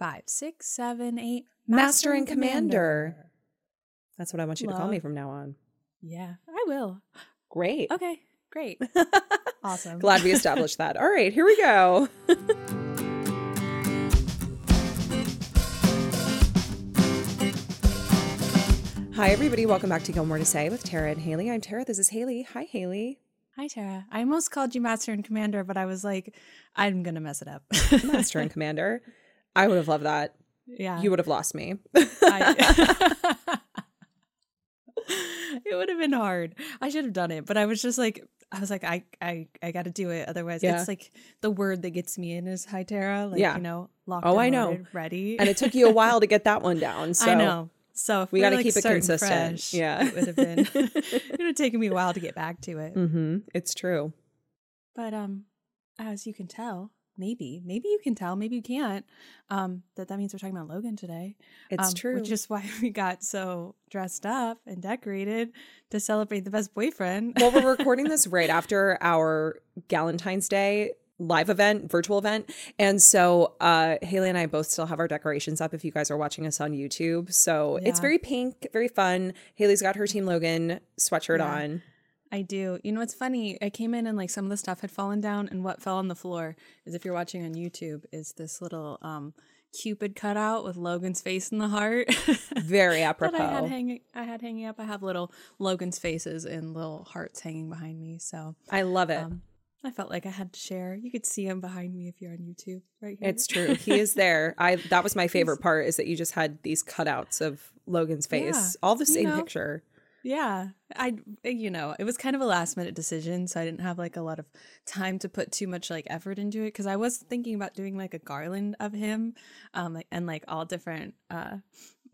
Five, six, seven, eight. Master and Commander. That's what I want you to call me from now on. Yeah, I will. Great. Okay, great. awesome. Glad we established that. All right, here we go. Hi, everybody. Welcome back to Gilmore to Say with Tara and Haley. I'm Tara. This is Haley. Hi, Haley. Hi, Tara. I almost called you Master and Commander, but I was like, I'm going to mess it up. Master and Commander. I would have loved that. yeah. You would have lost me. I- it would have been hard. I should have done it, but I was just like, I was like, I, I, I got to do it. Otherwise, Yeah. it's like the word that gets me in is Hi Tara. Like, Yeah. you know, locked. Oh, I know. Ready. and it took you a while to get that one down. So I know. So if we we gotta got to keep it consistent. Fresh, Yeah. it would have been. it would have taken me a while to get back to it. hmm It's true. But um, as you can tell, maybe, maybe you can tell, maybe you can't. Um, that that means we're talking about Logan today. It's um, true. Which is why we got so dressed up and decorated to celebrate the best boyfriend. well, we're recording this right after our Galentine's Day live event, virtual event. And so uh Haley and I both still have our decorations up if you guys are watching us on YouTube. So it's very pink, very fun. Haley's got her Team Logan sweatshirt Yeah. on. I do. You know, it's funny. I came in and like some of the stuff had fallen down, and what fell on the floor is if you're watching on YouTube, is this little um Cupid cutout with Logan's face in the heart. Very that I had apropos. hanging. I had hanging up. I have little Logan's faces and little hearts hanging behind me. So I love it. um, I felt like I had to share. You could see him behind me if you're on YouTube, right here. it's true. He is there. I that was my favorite part is that you just had these cutouts of Logan's face. Yeah, all the you same know. picture. Yeah, I you know it was kind of a last minute decision, so I didn't have like a lot of time to put too much like effort into it because I was thinking about doing like a garland of him, um, like, and like all different uh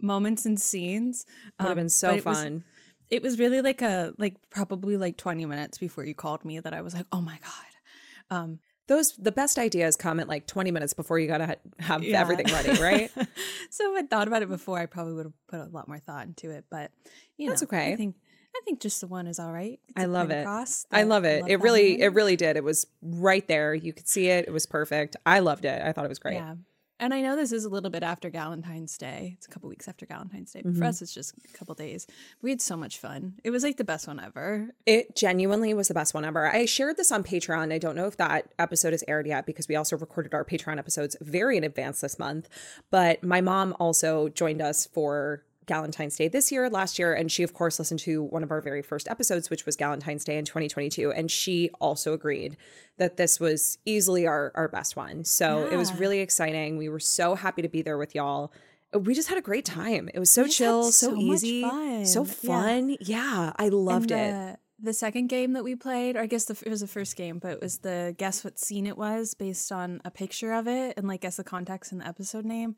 moments and scenes. Would have Um, been so it was- fun. it was really like a like probably like 20 minutes before you called me that I was like, oh my god. Um, Those the best ideas come at like 20 minutes before you gotta ha- have Yeah. everything ready, right? so if I thought about it before, I probably would have put a lot more thought into it. But you That's know, okay. I think I think just the one is all right. It's I a love it. across I love it. love It really, man. it really did. It was right there. You could see it. It was perfect. I loved it. I thought it was great. Yeah. And I know this is a little bit after Valentine's Day. It's a couple weeks after Valentine's Day. But Mm-hmm. for us, it's just a couple days. We had so much fun. It was like the best one ever. It genuinely was the best one ever. I shared this on Patreon. I don't know if that episode is aired yet because we also recorded our Patreon episodes very in advance this month. But my mom also joined us for Valentine's Day this year, last year, and she of course listened to one of our very first episodes, which was Galentine's Day in 2022, and she also agreed that this was easily our our best one. So it was really exciting. We were so happy to be there with y'all. We just had a great time. It was so chill, so so, easy, so fun. Yeah. Yeah, I loved and it. the, The second game that we played, or I guess the, it was the first game, but it was the guess what scene it was based on a picture of it and like guess the context and the episode name.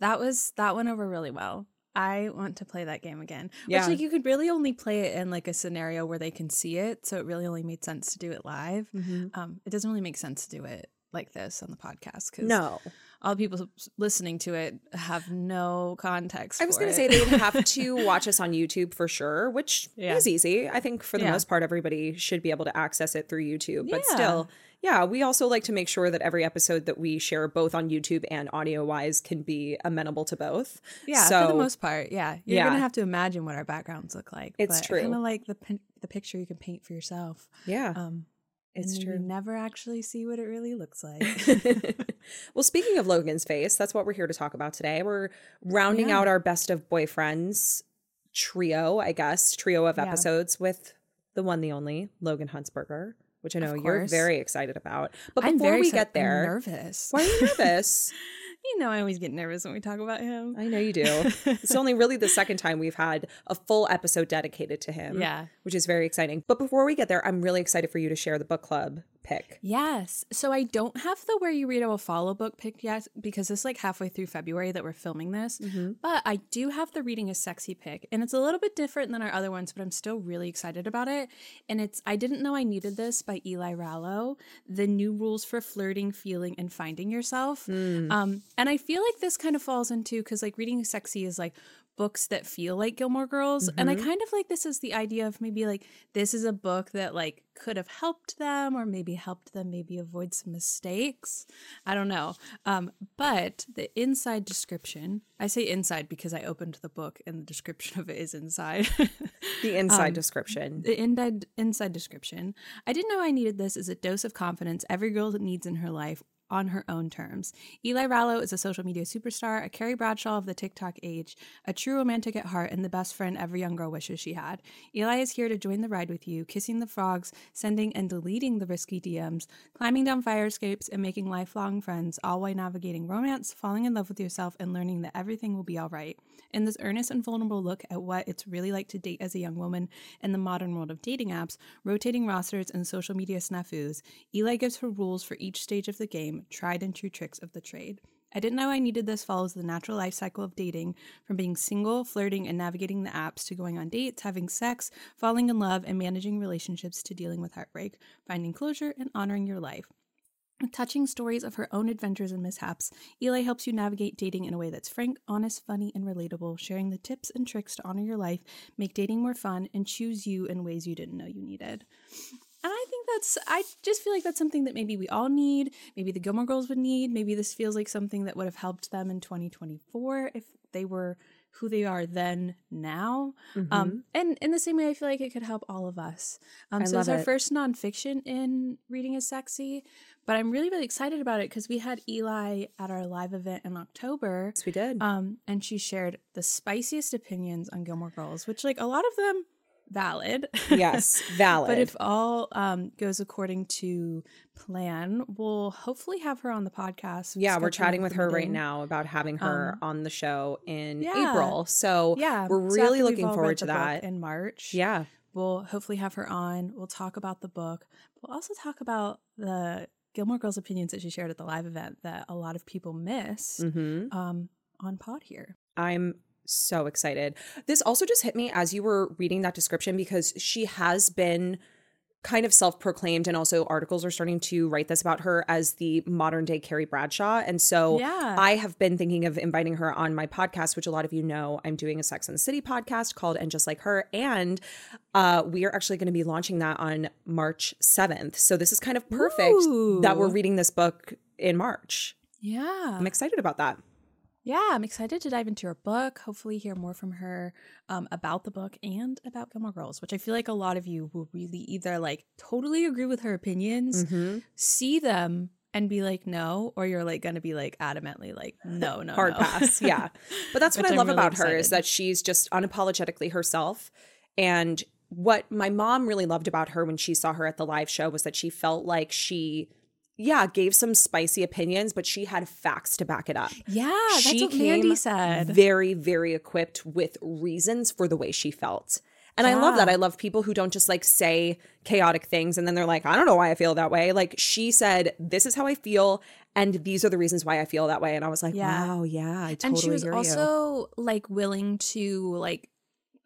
That was that went over really well. I want to play that game again. Yeah. Which like you could really only play it in like a scenario where they can see it, so it really only made sense to do it live. Um, it doesn't really make sense to do it like this on the podcast because No. all the people listening to it have no context. I was going to say they would have to watch us on YouTube for sure, which Yeah. is easy. I think for the Yeah. most part, everybody should be able to access it through YouTube. But Yeah. still, yeah, we also like to make sure that every episode that we share, both on YouTube and audio wise, can be amenable to both. Yeah, so, for the most part, yeah. You're Yeah. gonna have to imagine what our backgrounds look like. It's but true. Kind of like the pin- the picture you can paint for yourself. Yeah, Um, it's true. You never actually see what it really looks like. well, speaking of Logan's face, that's what we're here to talk about today. We're rounding Yeah. out our best of boyfriends trio, I guess, trio of Yeah. episodes with the one, the only Logan Huntzberger, which I know you're very excited about. But before we get I'm there, nervous. why are you nervous? you know, I always get nervous when we talk about him. I know you do. It's only really the second time we've had a full episode dedicated to him. Yeah. Which is very exciting. But before we get there, I'm really excited for you to share the book club pick. Yes. So I don't have the Where You Read I Will Follow book picked yet because it's like halfway through February that we're filming this. But I do have the Reading is Sexy pick. And it's a little bit different than our other ones, but I'm still really excited about it. And it's I Didn't Know I Needed This by Eli Rallo, The New Rules for Flirting, Feeling, and Finding Yourself. Um, and I feel like this kind of falls into because like Reading is Sexy is like books that feel like Gilmore Girls. And I kind of like this is the idea of maybe like this is a book that like could have helped them or maybe helped them maybe avoid some mistakes. I don't know. Um, but the inside description, I say inside because I opened the book and the description of it is inside. The inside description. the inside inside description. I didn't know I needed this as a dose of confidence every girl needs in her life on her own terms. Eli Rallo is a social media superstar, a Carrie Bradshaw of the TikTok age, a true romantic at heart, and the best friend every young girl wishes she had. Eli is here to join the ride with you, kissing the frogs, sending and deleting the risky DMs, climbing down fire escapes, and making lifelong friends, all while navigating romance, falling in love with yourself, and learning that everything will be all right. In this earnest and vulnerable look at what it's really like to date as a young woman in the modern world of dating apps, rotating rosters, and social media snafus, Eli gives her rules for each stage of the game, tried and true tricks of the trade. I didn't know I needed this follows the natural life cycle of dating, from being single, flirting, and navigating the apps to going on dates, having sex, falling in love, and managing relationships to dealing with heartbreak, finding closure, and honoring your life. With touching stories of her own adventures and mishaps, Eli helps you navigate dating in a way that's frank, honest, funny, and relatable, sharing the tips and tricks to honor your life, make dating more fun, and choose you in ways you didn't know you needed. And I think that's, I just feel like that's something that maybe we all need. Maybe the Gilmore Girls would need. Maybe this feels like something that would have helped them in 2024 if they were who they are then now. Um, and in the same way, I feel like it could help all of us. Um, so it's our it. first nonfiction in Reading is Sexy, but I'm really, really excited about it because we had Eli at our live event in October. Yes, we did. Um, and she shared the spiciest opinions on Gilmore Girls, which, like, a lot of them valid. yes, valid. But if all um, goes according to plan, we'll hopefully have her on the podcast. yeah, we're chatting with her right now about having her on the show in yeah. April. So Yeah, we're really we've looking forward to that. in March. Yeah. we'll hopefully have her on. We'll talk about the book. We'll also talk about the Gilmore Girls opinions that she shared at the live event that a lot of people missed hmm um, on Pod here. I'm so excited. This also just hit me as you were reading that description because she has been kind of self-proclaimed and also articles are starting to write this about her as the modern day Carrie Bradshaw. And so Yeah. I have been thinking of inviting her on my podcast, which a lot of you know I'm doing a Sex and the City podcast called And Just Like Her. And uh, we are actually going to be launching that on March 7th. So this is kind of perfect that we're reading this book in March. Yeah. I'm excited about that. Yeah, I'm excited to dive into her book. Hopefully, hear more from her um, about the book and about Gilmore Girls, which I feel like a lot of you will really either like totally agree with her opinions, Mm-hmm. see them, and be like no, or you're like going to be like adamantly like no, no, hard no. pass. Yeah. But that's what I I'm love really about her is that she's just unapologetically herself. And what my mom really loved about her when she saw her at the live show was that she felt like she, yeah, gave some spicy opinions, but she had facts to back it up. yeah, that's she what Mandy came said. very, very equipped with reasons for the way she felt. And I love that. I love people who don't just like say chaotic things and then they're like, I don't know why I feel that way. Like she said, This is how I feel, and these are the reasons why I feel that way. And I was like, Yeah. Wow, yeah, I totally and she was hear you. also like willing to like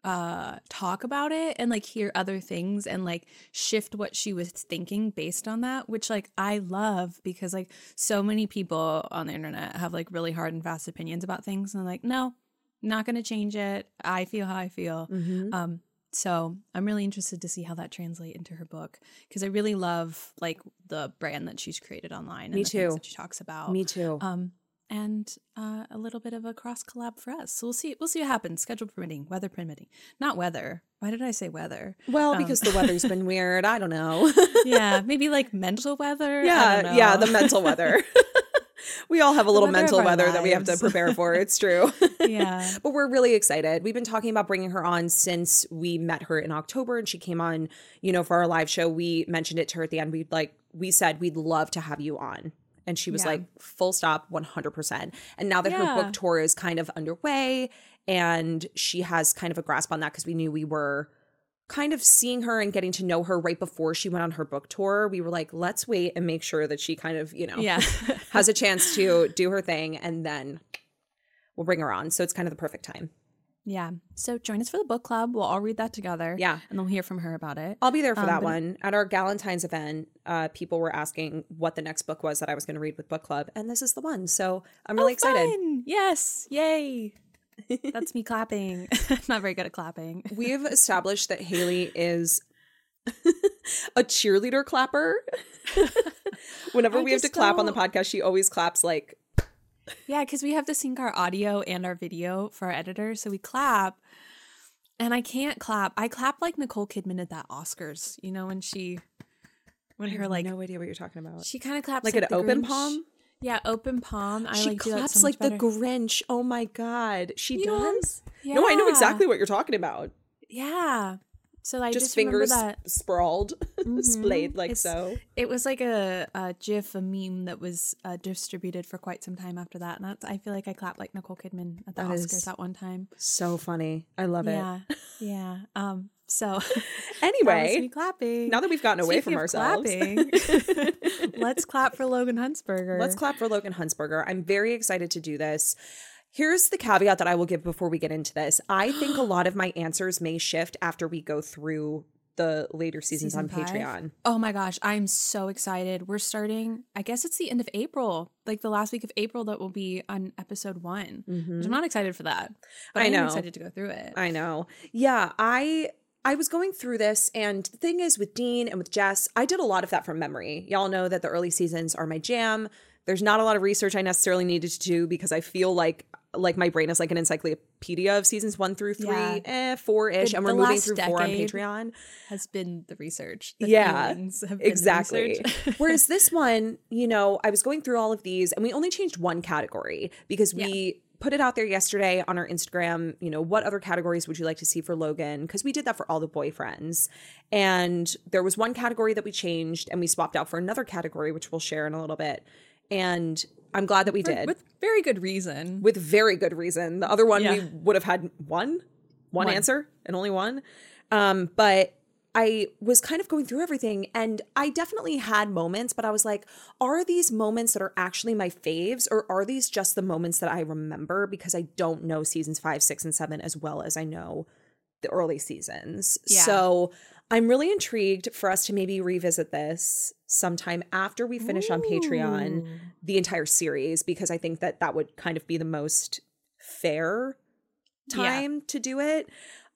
uh talk about it and like hear other things and like shift what she was thinking based on that which like I love because like so many people on the internet have like really hard and fast opinions about things and I'm like no not going to change it I feel how I feel Mhm. um so I'm really interested to see how that translate into her book because I really love like the brand that she's created online and Me the things too. that she talks about Me too. um, and uh, a little bit of a cross collab for us. So we'll see. We'll see what happens. Schedule permitting, weather permitting, not weather. Why did I say weather? well, um, because the weather's been weird. I don't know. yeah, maybe like mental weather. I yeah, yeah, the mental weather. we all have a little weather mental weather that we have to prepare for. It's true. yeah, But we're really excited. We've been talking about bringing her on since we met her in October and she came on, you know, for our live show. We mentioned it to her at the end. We'd like, we said, we'd love to have you on. And she was Yeah. like, full stop, 100%. And now that her book tour is kind of underway and she has kind of a grasp on that because we knew we were kind of seeing her and getting to know her right before she went on her book tour, we were like, let's wait and make sure that she kind of, you know, Yeah. has a chance to do her thing and then we'll bring her on. So it's kind of the perfect time. Yeah. So join us for the book club. We'll all read that together. Yeah. And then we'll hear from her about it. I'll be there for Um, that one. At our Galentine's event, uh, people were asking what the next book was that I was going to read with book club, and this is the one. So I'm really excited. Oh, Fun! Yes. Yay. That's me clapping. Not very good at clapping. We've established that Haley is a cheerleader clapper. Whenever I we have to clap on the podcast, she always claps like Yeah, because we have to sync our audio and our video for our editor. So we clap. And I can't clap. I clap like Nicole Kidman at that Oscars, you know, when she when her like no idea what you're talking about. she kind of claps like like, an open Grinch. palm. Yeah, open palm. I she like claps so like the. Grinch. Oh my god, she You does. No, I know exactly what you're talking about. Yeah. So I just, just, fingers remember that sprawled, splayed like It's- so. it was like a, a GIF, a meme that was uh, distributed for quite some time after that, and that's, I feel like I clapped like Nicole Kidman at the That Oscars that one time. So funny. I love it. Yeah, yeah. Um. So Anyway, clapping. now that we've gotten away Speaking from ourselves, clapping, let's clap for Logan Huntzberger. let's clap for Logan Huntzberger. I'm very excited to do this. Here's the caveat that I will give before we get into this. I think a lot of my answers may shift after we go through the later seasons Season on five? Patreon. Oh my gosh, I'm so excited. We're starting, I guess it's the end of April, like the last week of April that will be on episode one. Which I'm mm-hmm. not excited for that. But I I, am know. excited to go through it. I know. Yeah, I I was going through this and the thing is with Dean and with Jess, I did a lot of that from memory. Y'all know that the early seasons are my jam. There's not a lot of research I necessarily needed to do because I feel like like my brain is like an encyclopedia of seasons one through three, Yeah. eh, four ish, and we're moving through four on. Patreon. Has been the research. The yeah, feelings have been the exactly. research. Whereas this one, you know, I was going through all of these, and we only changed one category because we put it out there yesterday on our Instagram. You know, what other categories would you like to see for Logan? Because we did that for all the boyfriends, and there was one category that we changed, and we swapped out for another category, which we'll share in a little bit. And I'm glad that we For- did With very good reason. with very good reason. The other one we would have had one, one, One. answer and only one. Um, but I was kind of going through everything and I definitely had moments, but I was like, are these moments that are actually my faves or are these just the moments that I remember because I don't know seasons five, six, and seven as well as I know the early seasons. Yeah. So I'm really intrigued for us to maybe revisit this sometime after we finish on Patreon the entire series because I think that that would kind of be the most fair Yeah. time to do it.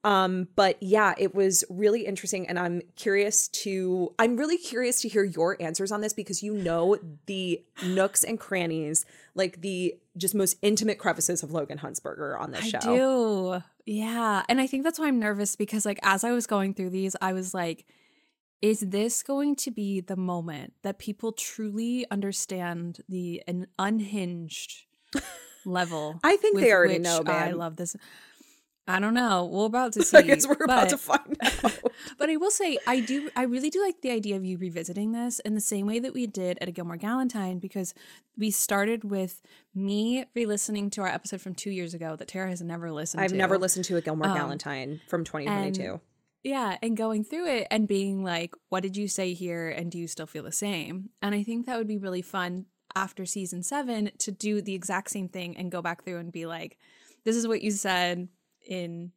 Um, but yeah, it was really interesting, and I'm curious to. I'm really curious to hear your answers on this because you know the nooks and crannies, like the just most intimate crevices of Logan Huntzberger on this I show. do. Yeah. And I think that's why I'm nervous because like as I was going through these, I was like, is this going to be the moment that people truly understand the an unhinged level? I think they already know, I love this. I don't know. We're about to see. I guess we're about to find out. But I will say, I do, I really do like the idea of you revisiting this in the same way that we did at a Gilmore Galentine because we started with me re-listening to our episode from two years ago that Tara has never listened to. I've to. never listened to a Gilmore Um, Galentine from 2022. Yeah, and going through it and being like, what did you say here? And do you still feel the same? And I think that would be really fun after season seven to do the exact same thing and go back through and be like, this is what you said in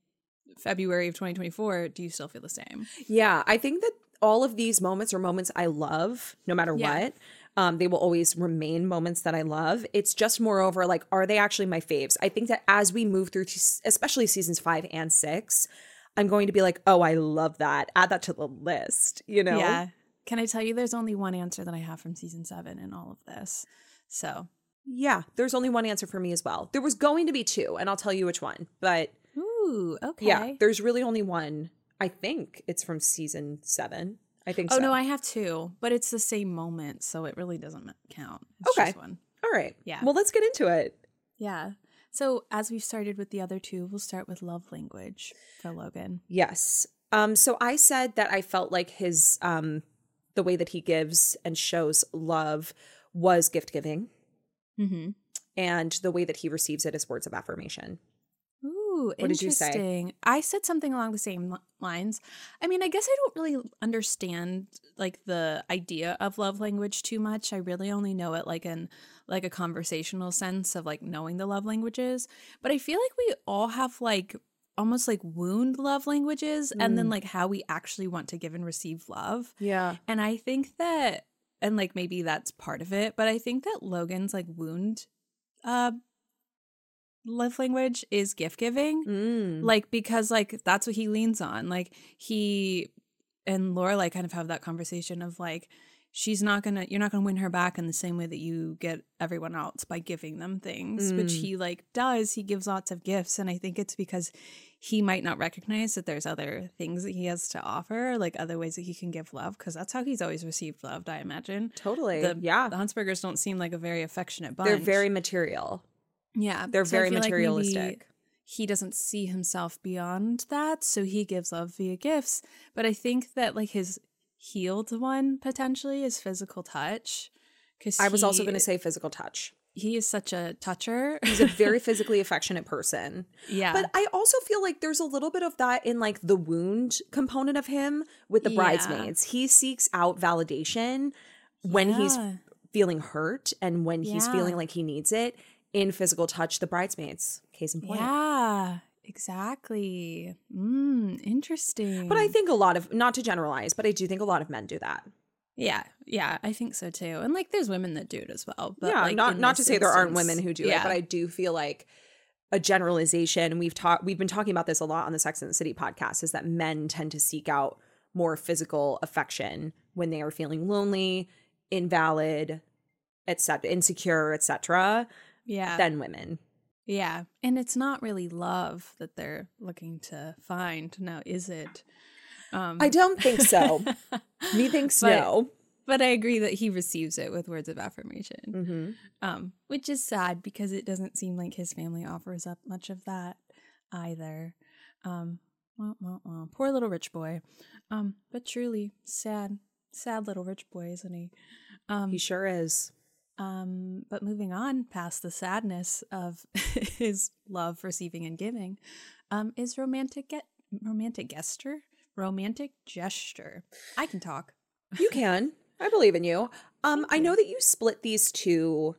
February of 2024. Do you still feel the same? Yeah, I think that all of these moments are moments I love, no matter Yeah. what. Um, they will always remain moments that I love. It's just moreover, like, are they actually my faves? I think that as we move through, especially seasons five and six, I'm going to be like, oh, I love that. Add that to the list, you know? Yeah. Can I tell you there's only one answer that I have from season seven in all of this? So, Yeah, there's only one answer for me as well. There was going to be two, and I'll tell you which one. But ooh, okay. yeah, there's really only one. I think it's from season seven. I think Oh, so. no, I have two, but it's the same moment. So it really doesn't count. It's Okay. just one. All right. Yeah. Well, let's get into it. Yeah. So as we've started with the other two, we'll start with love language for Logan. Yes. Um, so I said that I felt like his um the way that he gives and shows love was gift giving Mm-hmm. and the way that he receives it is words of affirmation. Ooh, What did you say? interesting. I said something along the same lines. I mean, I guess I don't really understand like the idea of love language too much. I really only know it like in like a conversational sense of like knowing the love languages. But I feel like we all have like almost like wound love languages and Mm. then like how we actually want to give and receive love. Yeah. And I think that, and like maybe that's part of it, but I think that Logan's like wound uh love language is gift giving. Mm. Like, because like that's what he leans on. Like, he and Laura like kind of have that conversation of like, she's not gonna, you're not gonna win her back in the same way that you get everyone else by giving them things, which Mm. he like does. He gives lots of gifts. And I think it's because he might not recognize that there's other things that he has to offer, like other ways that he can give love, because that's how he's always received loved, I imagine. Totally. The, yeah. The Huntzbergers don't seem like a very affectionate bunch. They're very material. Yeah. They're so very feel like materialistic. he doesn't see himself beyond that, so he gives love via gifts. But I think that like his healed one potentially is physical touch. Because I was also going to say physical touch. he is such a toucher. He's a very physically affectionate person. yeah, But I also feel like there's a little bit of that in like the wound component of him with the Yeah. bridesmaids. He seeks out validation when he's feeling hurt and when he's feeling like he needs it in physical touch. The bridesmaids, case in point. yeah, exactly. Mm, interesting. But I think a lot of, not to generalize, but I do think a lot of men do that. yeah, yeah, I think so too. And like, there's women that do it as well. But yeah, like, not not to say there aren't women who do yeah. it, but I do feel like a generalization, we've talked we've been talking about this a lot on the Sex and the City podcast, is that men tend to seek out more physical affection when they are feeling lonely, invalid, etc., insecure, etc., yeah, than women. Yeah. And it's not really love that they're looking to find. Now, is it? Um, I don't think so. Methinks But- no. but I agree that he receives it with words of affirmation, hmm um, which is sad because it doesn't seem like his family offers up much of that either. Um, wah, wah, wah. Poor little rich boy. Um, but truly sad, sad little rich boy, isn't he? Um, He sure is. Um, but moving on past the sadness of his love receiving and giving, um, is romantic get romantic gesture, romantic gesture. I can talk. You can. I believe in you. Um, I know that you split these two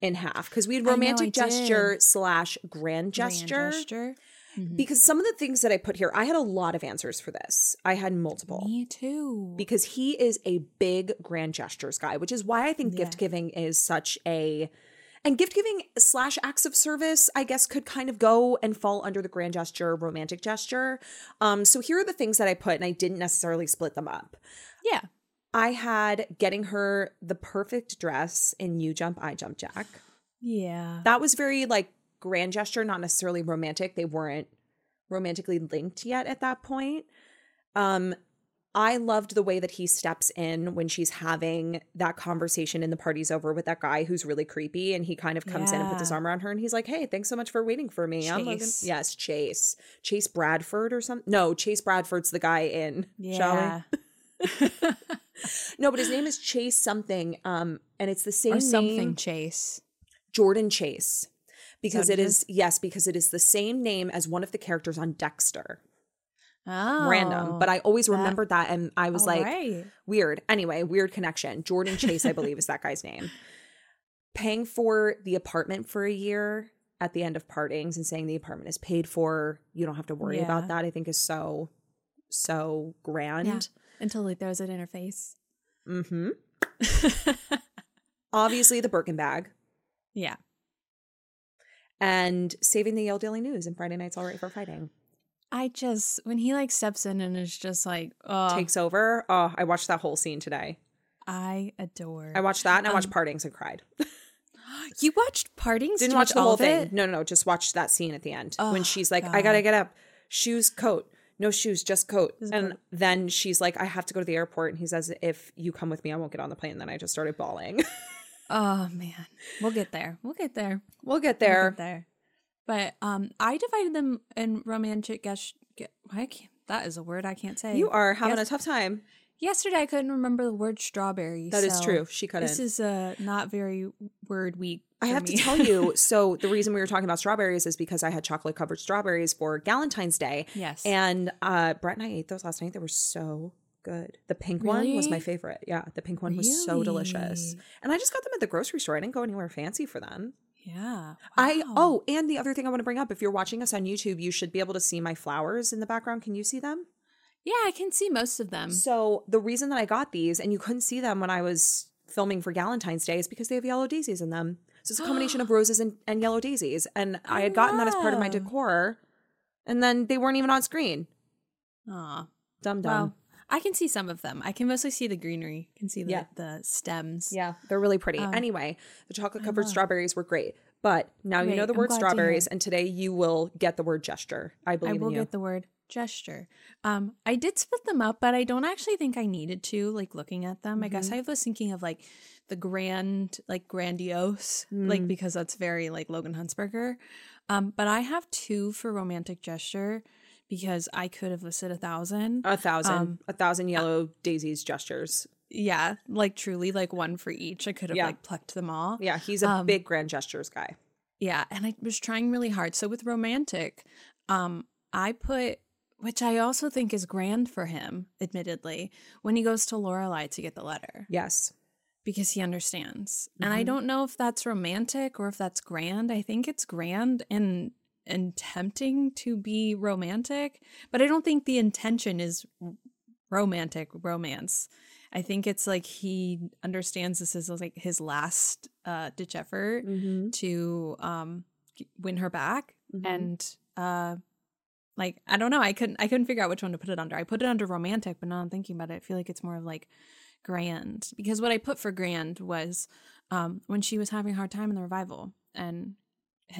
in half because we had I romantic I gesture did. slash grand Grand gesture. Mhm. Because some of the things that I put here, I had a lot of answers for this. I had multiple. Me too. Because he is a big grand gestures guy, which is why I think gift giving is such a and gift giving slash acts of service, I guess, could kind of go and fall under the grand gesture, romantic gesture. Um, so here are the things that I put, and I didn't necessarily split them up. yeah, I had getting her the perfect dress in You Jump, I Jump Jack. yeah, That was very like grand gesture, not necessarily romantic. They weren't romantically linked yet at that point. Um, I loved the way that he steps in when she's having that conversation and the party's over with that guy who's really creepy and he kind of comes in and puts his arm around her and he's like, Hey, thanks so much for waiting for me. I'm Logan. Yes, Chase. Chase Bradford or something. No, Chase Bradford's the guy in shall we? yeah, No, but his name is Chase something. Um, and it's the same or something. name, Chase. Jordan Chase, because it it is yes, because it is the same name as one of the characters on Dexter. Oh, Random, but I always that- remembered that, and I was like, right. weird. Anyway, weird connection. Jordan Chase, I believe, is that guy's name. Paying for the apartment for a year at the end of partings and saying the apartment is paid for, you don't have to worry Yeah. about that. I think is so so grand. yeah, until like there's an interface. Mm-hmm. Obviously, the Birkin bag. yeah, and saving the Yale Daily News and Friday Night's All Right for Fighting. I just when he like steps in and is just like, oh, Takes over. Oh, I watched that whole scene today. I adore. I watched that and I watched Um, Partings and cried. you watched Partings? Didn't Did you watch the whole thing. it? No, no, no. Just watched that scene at the end when Oh, she's like, I gotta get up. Shoes, coat. No shoes, just coat. Just and coat. then she's like, I have to go to the airport. And he says, If you come with me, I won't get on the plane. And then I just started bawling. Oh man, we'll get there. We'll get there. we'll get We'll there. get there. But um, I divided them in romantic guess. Get, I can't. That is a word I can't say. You are having Yes- a tough time. Yesterday, I couldn't remember the word strawberry. That is so true. She couldn't. This is a not very word week I have me. to tell you. So the reason we were talking about strawberries is because I had chocolate covered strawberries for Valentine's Day. Yes. And uh, Brett and I ate those last night. They were so good. The pink one was my favorite. Yeah, the pink one was so delicious. And I just got them at the grocery store. I didn't go anywhere fancy for them. yeah. I oh, and the other thing I want to bring up, if you're watching us on YouTube, you should be able to see my flowers in the background. Can you see them? yeah, I can see most of them. So the reason that I got these, and you couldn't see them when I was filming for Valentine's Day, is because they have yellow daisies in them. So it's a combination of roses and, and yellow daisies. And I had gotten that as part of my oh. decor, and then they weren't even on screen. Aw. Dumb dumb. Well, I can see some of them. I can mostly see the greenery. I can see the, Yeah. the stems. Yeah, they're really pretty. Um, anyway, the chocolate covered strawberries were great. But now you know the word glad to strawberries, and today you will get the word gesture. I I believe will in you. get the word gesture. Um, I did split them up, but I don't actually think I needed to. Like looking at them, I guess Mm-hmm. I was thinking of like the grand, like grandiose, like Mm. because that's very like Logan Huntzberger. Um, but I have two for romantic gesture because I could have listed a thousand. a thousand, Um, a thousand yellow daisies gestures. yeah, like truly, like one for each. I could have Yeah. like plucked them all. Yeah, he's a um, big grand gestures guy. Yeah, and I was trying really hard. So with romantic, um, I put which I also think is grand for him, admittedly, when he goes to Lorelai to get the letter Yes. because he understands. And I Mhm. don't know if that's romantic or if that's grand. I think it's grand and and tempting to be romantic, but I don't think the intention is romantic romance. I think it's like he understands this is like his last uh ditch effort Mm-hmm. to um win her back Mhm. and uh like I don't know I couldn't I couldn't figure out which one to put it under. I put it under romantic, but now I'm thinking about it, I feel like it's more of like grand because what I put for grand was um when she was having a hard time in the revival and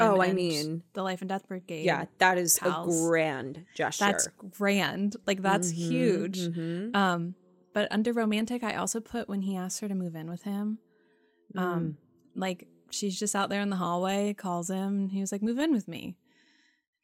Oh, I mean- the Life and Death Brigade. Yeah, that is pals. a grand gesture. that's grand. Like that's Mhm, huge. mhm. Um, but under romantic, I also put when he asked her to move in with him. Mm. Um, like she's just out there in the hallway, calls him, and he was like, "Move in with me."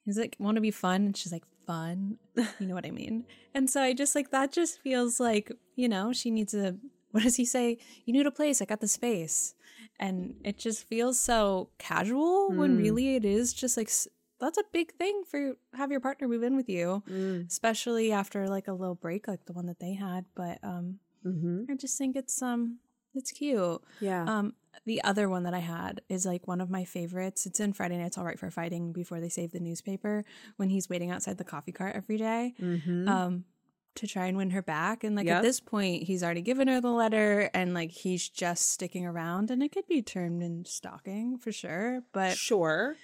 He's like, "Want to be fun?" And she's like, "Fun," you know what I mean? And so I just like that. Just feels like you know she needs a. What does he say? You need a place. I got the space, and it just feels so casual when Mm. really it is just like that's a big thing for have your partner move in with you Mm. especially after like a little break like the one that they had but um Mhm. i just think it's um it's cute Yeah. um the other one that i had is like one of my favorites it's in friday nights all right for fighting before they save the newspaper when he's waiting outside the coffee cart every day Mhm. um to try and win her back and like Yep. at this point he's already given her the letter and like he's just sticking around and it could be termed in stalking for sure but sure.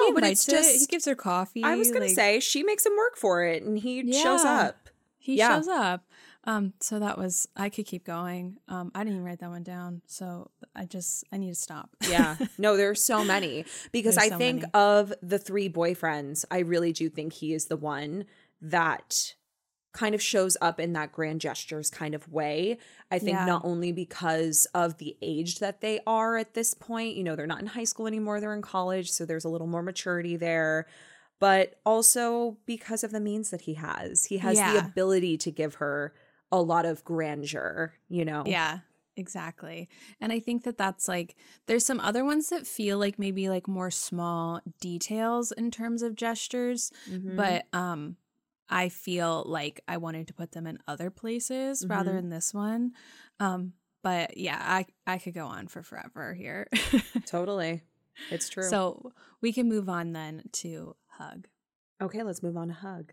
No, but it's it. just he gives her coffee I was gonna like- say she makes him work for it, and he shows up. he Yeah. shows up um so that was i could keep going um i didn't even write that one down so i just i need to stop Yeah. No, there are so many because There's I so think many. of the three boyfriends, I really do think he is the one that kind of shows up in that grand gestures kind of way. I think Yeah. not only because of the age that they are at this point, you know, they're not in high school anymore, they're in college, so there's a little more maturity there. But also because of the means that he has. He has the ability to give her a lot of grandeur, you know? yeah exactly and i think that that's like there's some other ones that feel like maybe like more small details in terms of gestures Mhm. but um i feel like i wanted to put them in other places rather Mhm. than this one um but yeah i i could go on for forever here totally. It's true. so we can move on then to hug Okay, let's move on to hug.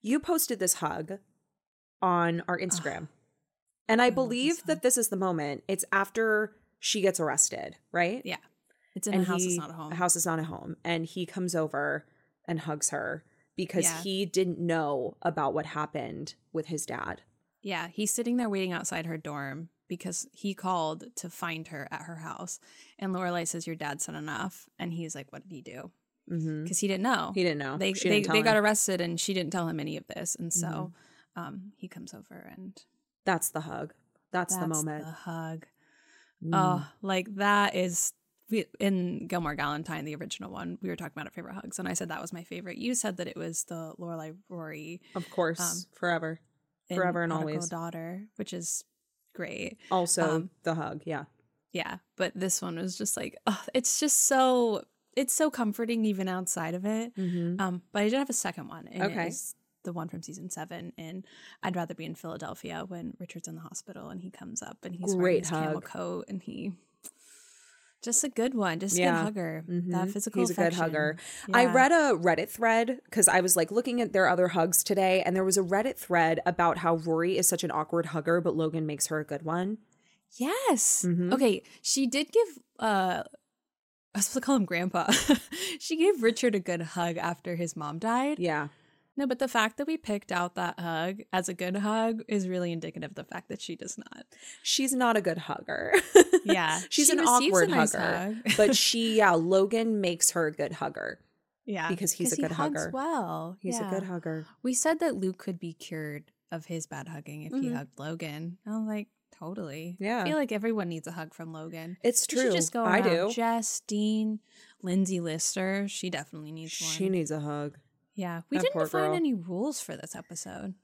You posted this hug on our Instagram. and I I believe that this is the moment. It's after she gets arrested, right? Yeah. It's in and a house he, that's not a home. A house is not a home. And he comes over and hugs her because Yeah. he didn't know about what happened with his dad. Yeah, he's sitting there waiting outside her dorm because he called to find her at her house. And Lorelai says, "Your dad said enough," and he's like, "What did he do?" Mm-hmm. Because he didn't know. He didn't know. They She they, they got. Mm-hmm. arrested, and she didn't tell him any of this. And so, um, he comes over, and That's the hug. That's, that's the moment. the hug. Mm. Oh, like that is we- in Gilmore Galentine, the original one. We were talking about our favorite hugs, and I said that was my favorite. You said that it was the Lorelai Rory of course, um, forever. Forever and always. daughter, which is great. Also, um, the hug. Yeah. yeah, but this one was just like, oh, it's just so it's so comforting even outside of it. Mm-hmm. Um, but I did have a second one. And Okay. It the one from season seven, and I'd rather be in Philadelphia when Richard's in the hospital and he comes up and he's wearing Great his camel coat and he. Just a good one, just a Yeah. good hugger. Mhm. That physical. He's a good affection. hugger. I read a Reddit thread because I was like looking at their other hugs today, and there was a Reddit thread about how Rory is such an awkward hugger, but Logan makes her a good one. Yes. Mhm. Okay. She did give uh I was supposed to call him grandpa. she gave Richard a good hug after his mom died. Yeah. No, but the fact that we picked out that hug as a good hug is really indicative of the fact that she does not. She's not a good hugger. Yeah. She's she an awkward nice hugger. hug. but she, yeah, Logan makes her a good hugger. yeah. because he's a he good hugs hugger. Well. He's a good hugger. We said that Luke could be cured of his bad hugging if he Mhm. hugged Logan. I was like, totally. Yeah. I feel like everyone needs a hug from Logan. It's true. just go I do. Jess, Dean, Lindsay Lister. She definitely needs one. She needs a hug. Yeah, we That didn't find girl. any rules for this episode.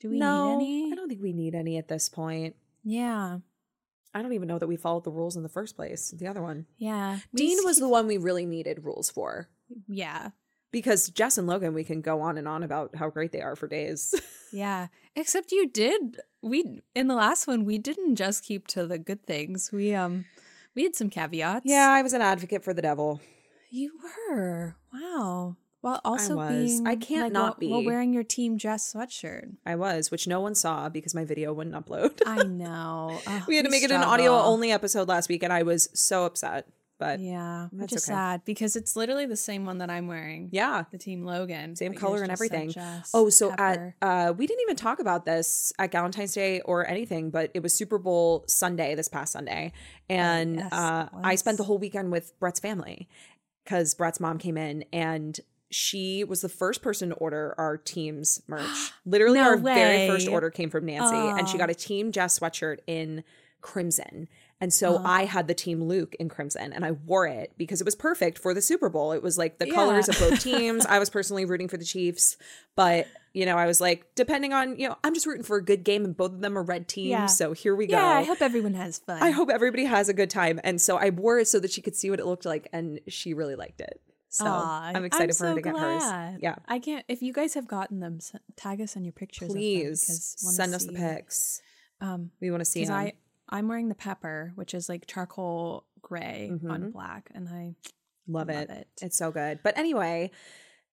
Do we no, need any? I don't think we need any at this point. Yeah, I don't even know that we followed the rules in the first place. The other one. yeah. Dean was the one we really needed rules for. Yeah, Because Jess and Logan, we can go on and on about how great they are for days. yeah. Except you did. We in the last one we didn't just keep to the good things. We um we had some caveats. yeah, I was an advocate for the devil. you were. Wow. While also was. being, I can't like, not while, while be. wearing your team dress sweatshirt. I was, which no one saw because my video wouldn't upload. I know. Ugh, we had to make it an audio only episode last week, and I was so upset. But Yeah, That's is okay. sad because it's literally the same one that I'm wearing. yeah. the Team Logan, Same color and everything. Oh, so Pepper. at uh we didn't even talk about this at Valentine's Day or anything, but it was Super Bowl Sunday this past Sunday. And yes, uh I spent the whole weekend with Brett's family because Brett's mom came in and she was the first person to order our team's merch. Literally, No our very first order came from Nancy, and she got a Team Jess sweatshirt in crimson. And so Uh-huh. I had the Team Luke in crimson, and I wore it because it was perfect for the Super Bowl. It was like the Yeah. colors of both teams. I was personally rooting for the Chiefs, but you know, I was like, depending on you know, I'm just rooting for a good game, and both of them are red teams. Yeah. So here we go. yeah, I hope everyone has fun. I hope everybody has a good time. And so I wore it so that she could see what it looked like, and she really liked it. So Aw, I'm excited for her so to get hers. Yeah. I can't. If you guys have gotten them, tag us on your pictures. Please send us the pics. Um, We want to see them. I I'm wearing the pepper, which is like charcoal gray on Mhm. black, and I Love, love it. it. It's so good. But anyway,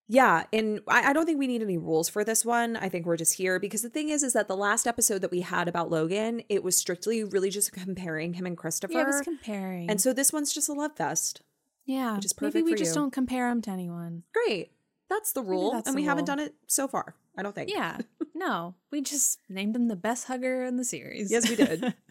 yeah, and I, I don't think we need any rules for this one. I think we're just here because the thing is, is that the last episode that we had about Logan, it was strictly really just comparing him and Christopher. yeah, I was comparing. and so this one's just a love fest. Yeah, which is maybe we just you. don't compare them to anyone. Great. That's the rule. that's and the we haven't done it so far, I don't think. Yeah, no, we just named him the best hugger in the series. Yes, we did.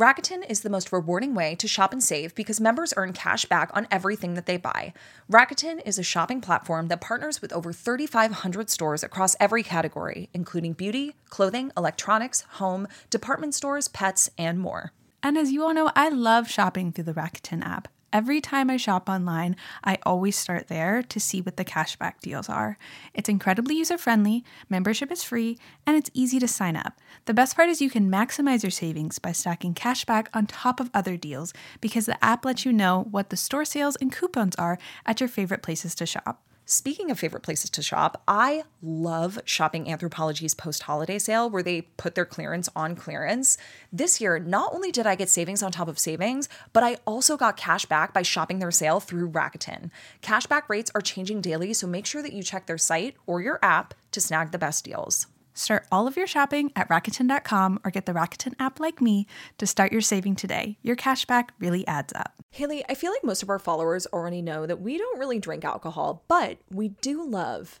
Rakuten is the most rewarding way to shop and save because members earn cash back on everything that they buy. Rakuten is a shopping platform that partners with over 3,500 stores across every category, including beauty, clothing, electronics, home, department stores, pets, and more. And as you all know, I love shopping through the Rakuten app. Every time I shop online, I always start there to see what the cashback deals are. It's incredibly user friendly, membership is free, and it's easy to sign up. The best part is you can maximize your savings by stacking cashback on top of other deals because the app lets you know what the store sales and coupons are at your favorite places to shop. Speaking of favorite places to shop, I love shopping Anthropologie's post holiday sale where they put their clearance on clearance. This year, not only did I get savings on top of savings, but I also got cash back by shopping their sale through Rakuten. Cashback rates are changing daily, so make sure that you check their site or your app to snag the best deals. Start all of your shopping at Rakuten.com or get the Rakuten app like me to start your saving today. Your cashback really adds up. Haley, I feel like most of our followers already know that we don't really drink alcohol, but we do love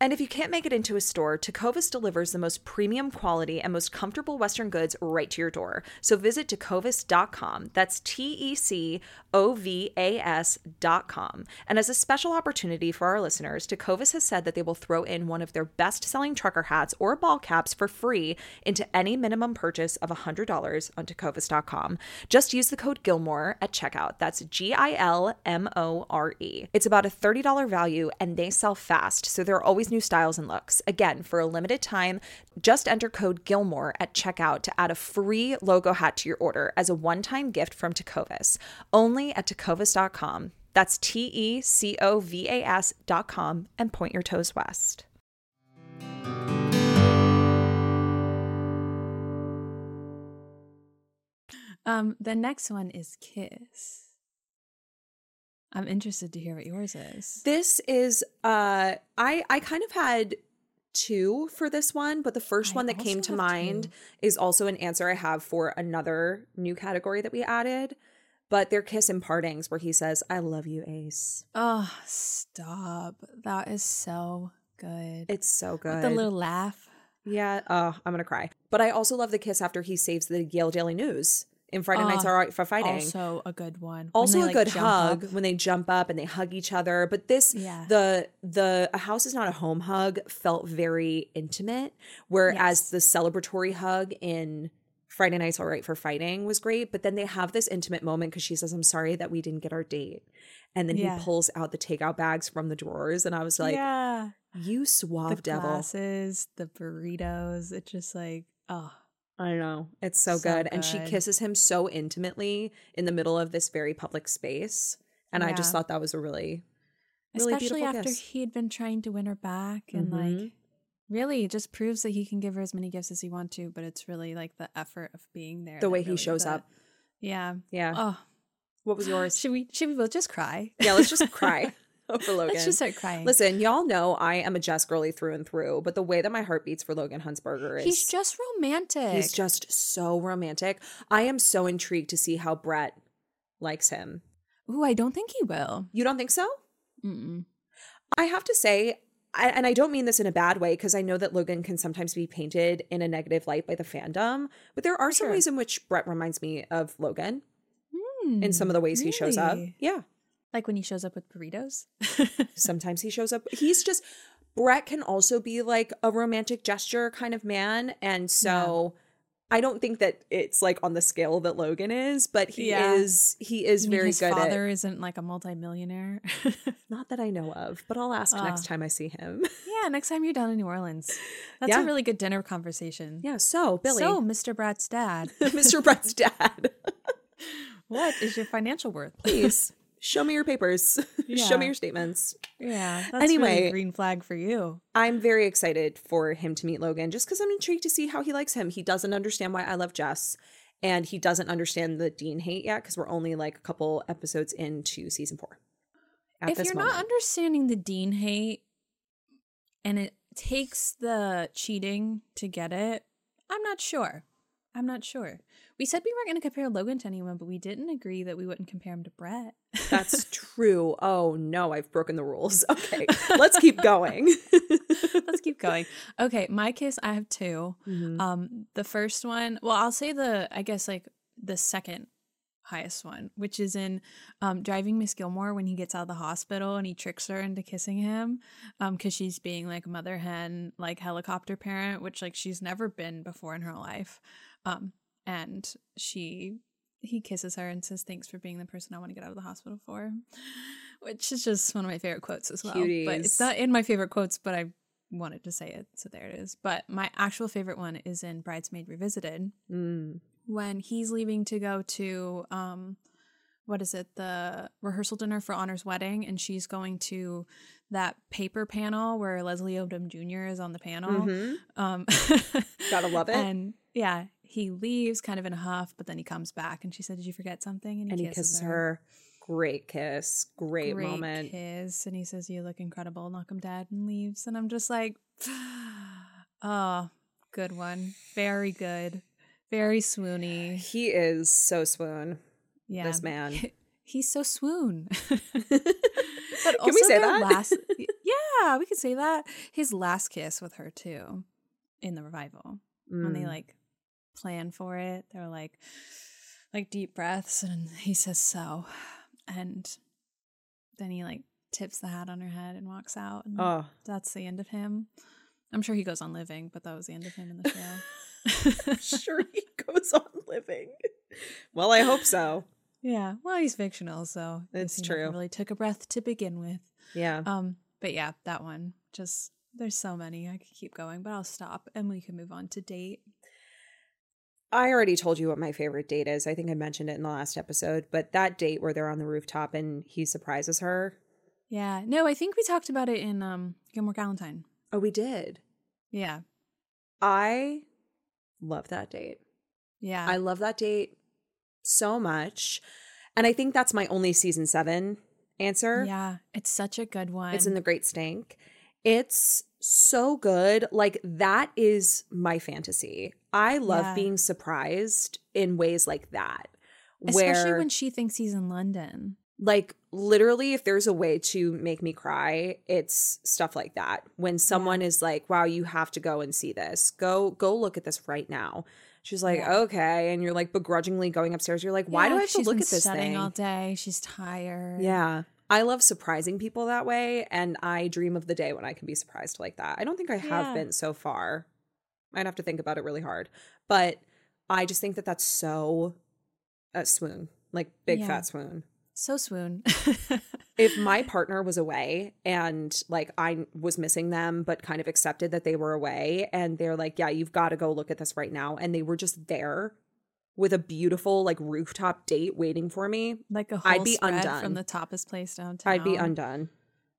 And if you can't make it into a store, Tecovas delivers the most premium quality and most comfortable Western goods right to your door. So visit tecovas.com. That's T E C O V A S.com. And as a special opportunity for our listeners, Tecovas has said that they will throw in one of their best selling trucker hats or ball caps for free into any minimum purchase of $100 on tecovas.com. Just use the code Gilmore at checkout. That's G I L M O R E. It's about a $30 value and they sell fast, so there are always new styles and looks. Again, for a limited time, just enter code Gilmore at checkout to add a free logo hat to your order as a one time gift from Tecovas. Only at tecovas.com. That's T E C O V A S.com and point your toes west. Um, the next one is Kiss. I'm interested to hear what yours is. This is uh I I kind of had two for this one, but the first I one that came to mind two. is also an answer I have for another new category that we added. But they're kiss and partings where he says, I love you, Ace. Oh, stop. That is so good. It's so good. With the little laugh. Yeah, oh, I'm gonna cry. But I also love the kiss after he saves the Yale Daily News in Friday Nights Oh, Are Alright for Fighting. Also a good one. Also they, a good hug when they jump up and they hug each other but this Yeah. the the a house is not a home hug felt very intimate whereas Yes. the celebratory hug in friday nights all right for fighting was great but then they have this intimate moment because she says i'm sorry that we didn't get our date and then Yeah. he pulls out the takeout bags from the drawers and i was like yeah. you The suave devil glasses, the burritos. It's just like, oh, I know. It's so, So good. And she kisses him so intimately in the middle of this very public space. And I just thought that was a really, really especially beautiful after kiss. he had been trying to win her back and Mhm. like really it just proves that he can give her as many gifts as he wants to but it's really like the effort of being there The way he shows the- up. yeah Yeah. oh what was yours? should we should we both just cry yeah, let's just cry over Logan. let's just start crying Listen, y'all know I am a Jess girly through and through, but the way that my heart beats for Logan Huntzberger is he's just romantic he's just so romantic. I am so intrigued to see how Brett likes him. Ooh, i don't think he will You don't think so? Mm-mm. I have to say, I, and I don't mean this in a bad way because I know that Logan can sometimes be painted in a negative light by the fandom, but there are some ways in which Brett reminds me of Logan in some hmm, of the ways he shows up. Yeah. Like when he shows up with burritos Sometimes he shows up. He's just, Brett can also be like a romantic gesture kind of man. And so. I don't think that it's like on the scale that Logan is, but he Yeah. is he is very his good father at isn't like a multimillionaire not that I know of, but I'll ask next Ah. time I see him. yeah next time you're down in new orleans that's Yeah. a really good dinner conversation yeah, so Billy, so mr brad's dad Mr. Brett's dad. what is your financial worth please show me your papers show me your statements Yeah. That's Anyway. really green flag for you. i'm very excited for him to meet logan just because i'm intrigued to see how he likes him he doesn't understand why i love jess and he doesn't understand the dean hate yet because we're only like a couple episodes into season four if you're moment. not understanding the Dean hate, and it takes the cheating to get it. I'm not sure. I'm not sure. We said we weren't going to compare Logan to anyone, but we didn't agree that we wouldn't compare him to Brett. That's true. Oh no, I've broken the rules. Okay, let's keep going. Let's keep going. Okay, my case, I have 2 Mhm. Um, the first one, well, I'll say the, I guess like the second highest one, which is in um, driving Miss Gilmore when he gets out of the hospital and he tricks her into kissing him, um, because she's being like mother hen, like helicopter parent, which like she's never been before in her life, um, and she. He kisses her and says, "Thanks for being the person I want to get out of the hospital for," which is just one of my favorite quotes as well. But it's not in my favorite quotes, but I wanted to say it, so there it is. But my actual favorite one is in Bridesmaid Revisited Mm. when he's leaving to go to um what is it the rehearsal dinner for Honor's wedding and she's going to that paper panel where Leslie Odom Jr. is on the panel. Mhm. Um Gotta love it. And yeah, he leaves kind of in a huff, but then he comes back and she said, "Did you forget something?" And he kisses her. Great kiss. Great, Great moment. kiss, and he says, "You look incredible." Knock him dead and leaves, and I'm just like, oh, good one, very good, very swoony. He is so swoon. Yeah, This man. he's so swoon. Can but we say that? Last, yeah, we can say that. His last kiss with her too, in the revival when they Mm. like plan for it, they're like, like deep breaths, and he says so, and then he like tips the hat on her head and walks out, and Oh, that's the end of him. I'm sure he goes on living, but that was the end of him in the show. sure he goes on living. Well, I hope so. yeah, well, he's fictional, so It's true. Really took a breath to begin with. Yeah. Um, but yeah, that one just there's so many. I could keep going, but I'll stop and we can move on to date. I already told you what my favorite date is. I think I mentioned it in the last episode, but that date where they're on the rooftop and he surprises her. Yeah, no, I think we talked about it in um Gilmore Galentine. Oh, we did. Yeah, I love that date. yeah, I love that date so much. And I think that's my only season seven answer. yeah. It's such a good one. It's in the Great Stank. It's so good. Like, that is my fantasy. I love Yeah. being surprised in ways like that. especially where, when she thinks he's in London. like, literally, if there's a way to make me cry, it's stuff like that. When someone is like, wow, you have to go and see this. Go, go look at this right now. She's like, Yeah. okay. And you're like begrudgingly going upstairs. You're like, why do I have to look at this thing? all day? She's tired. Yeah. I love surprising people that way. And I dream of the day when I can be surprised like that. I don't think I have Yeah. been so far. I'd have to think about it really hard. But I just think that that's so a swoon, like big Yeah. fat swoon. so swoon. If my partner was away and like I was missing them, but kind of accepted that they were away, and they're like, yeah, you've got to go look at this right now. And they were just there with a beautiful like rooftop date waiting for me, like a whole I'd be undone. from the tapas place downtown. I'd be undone.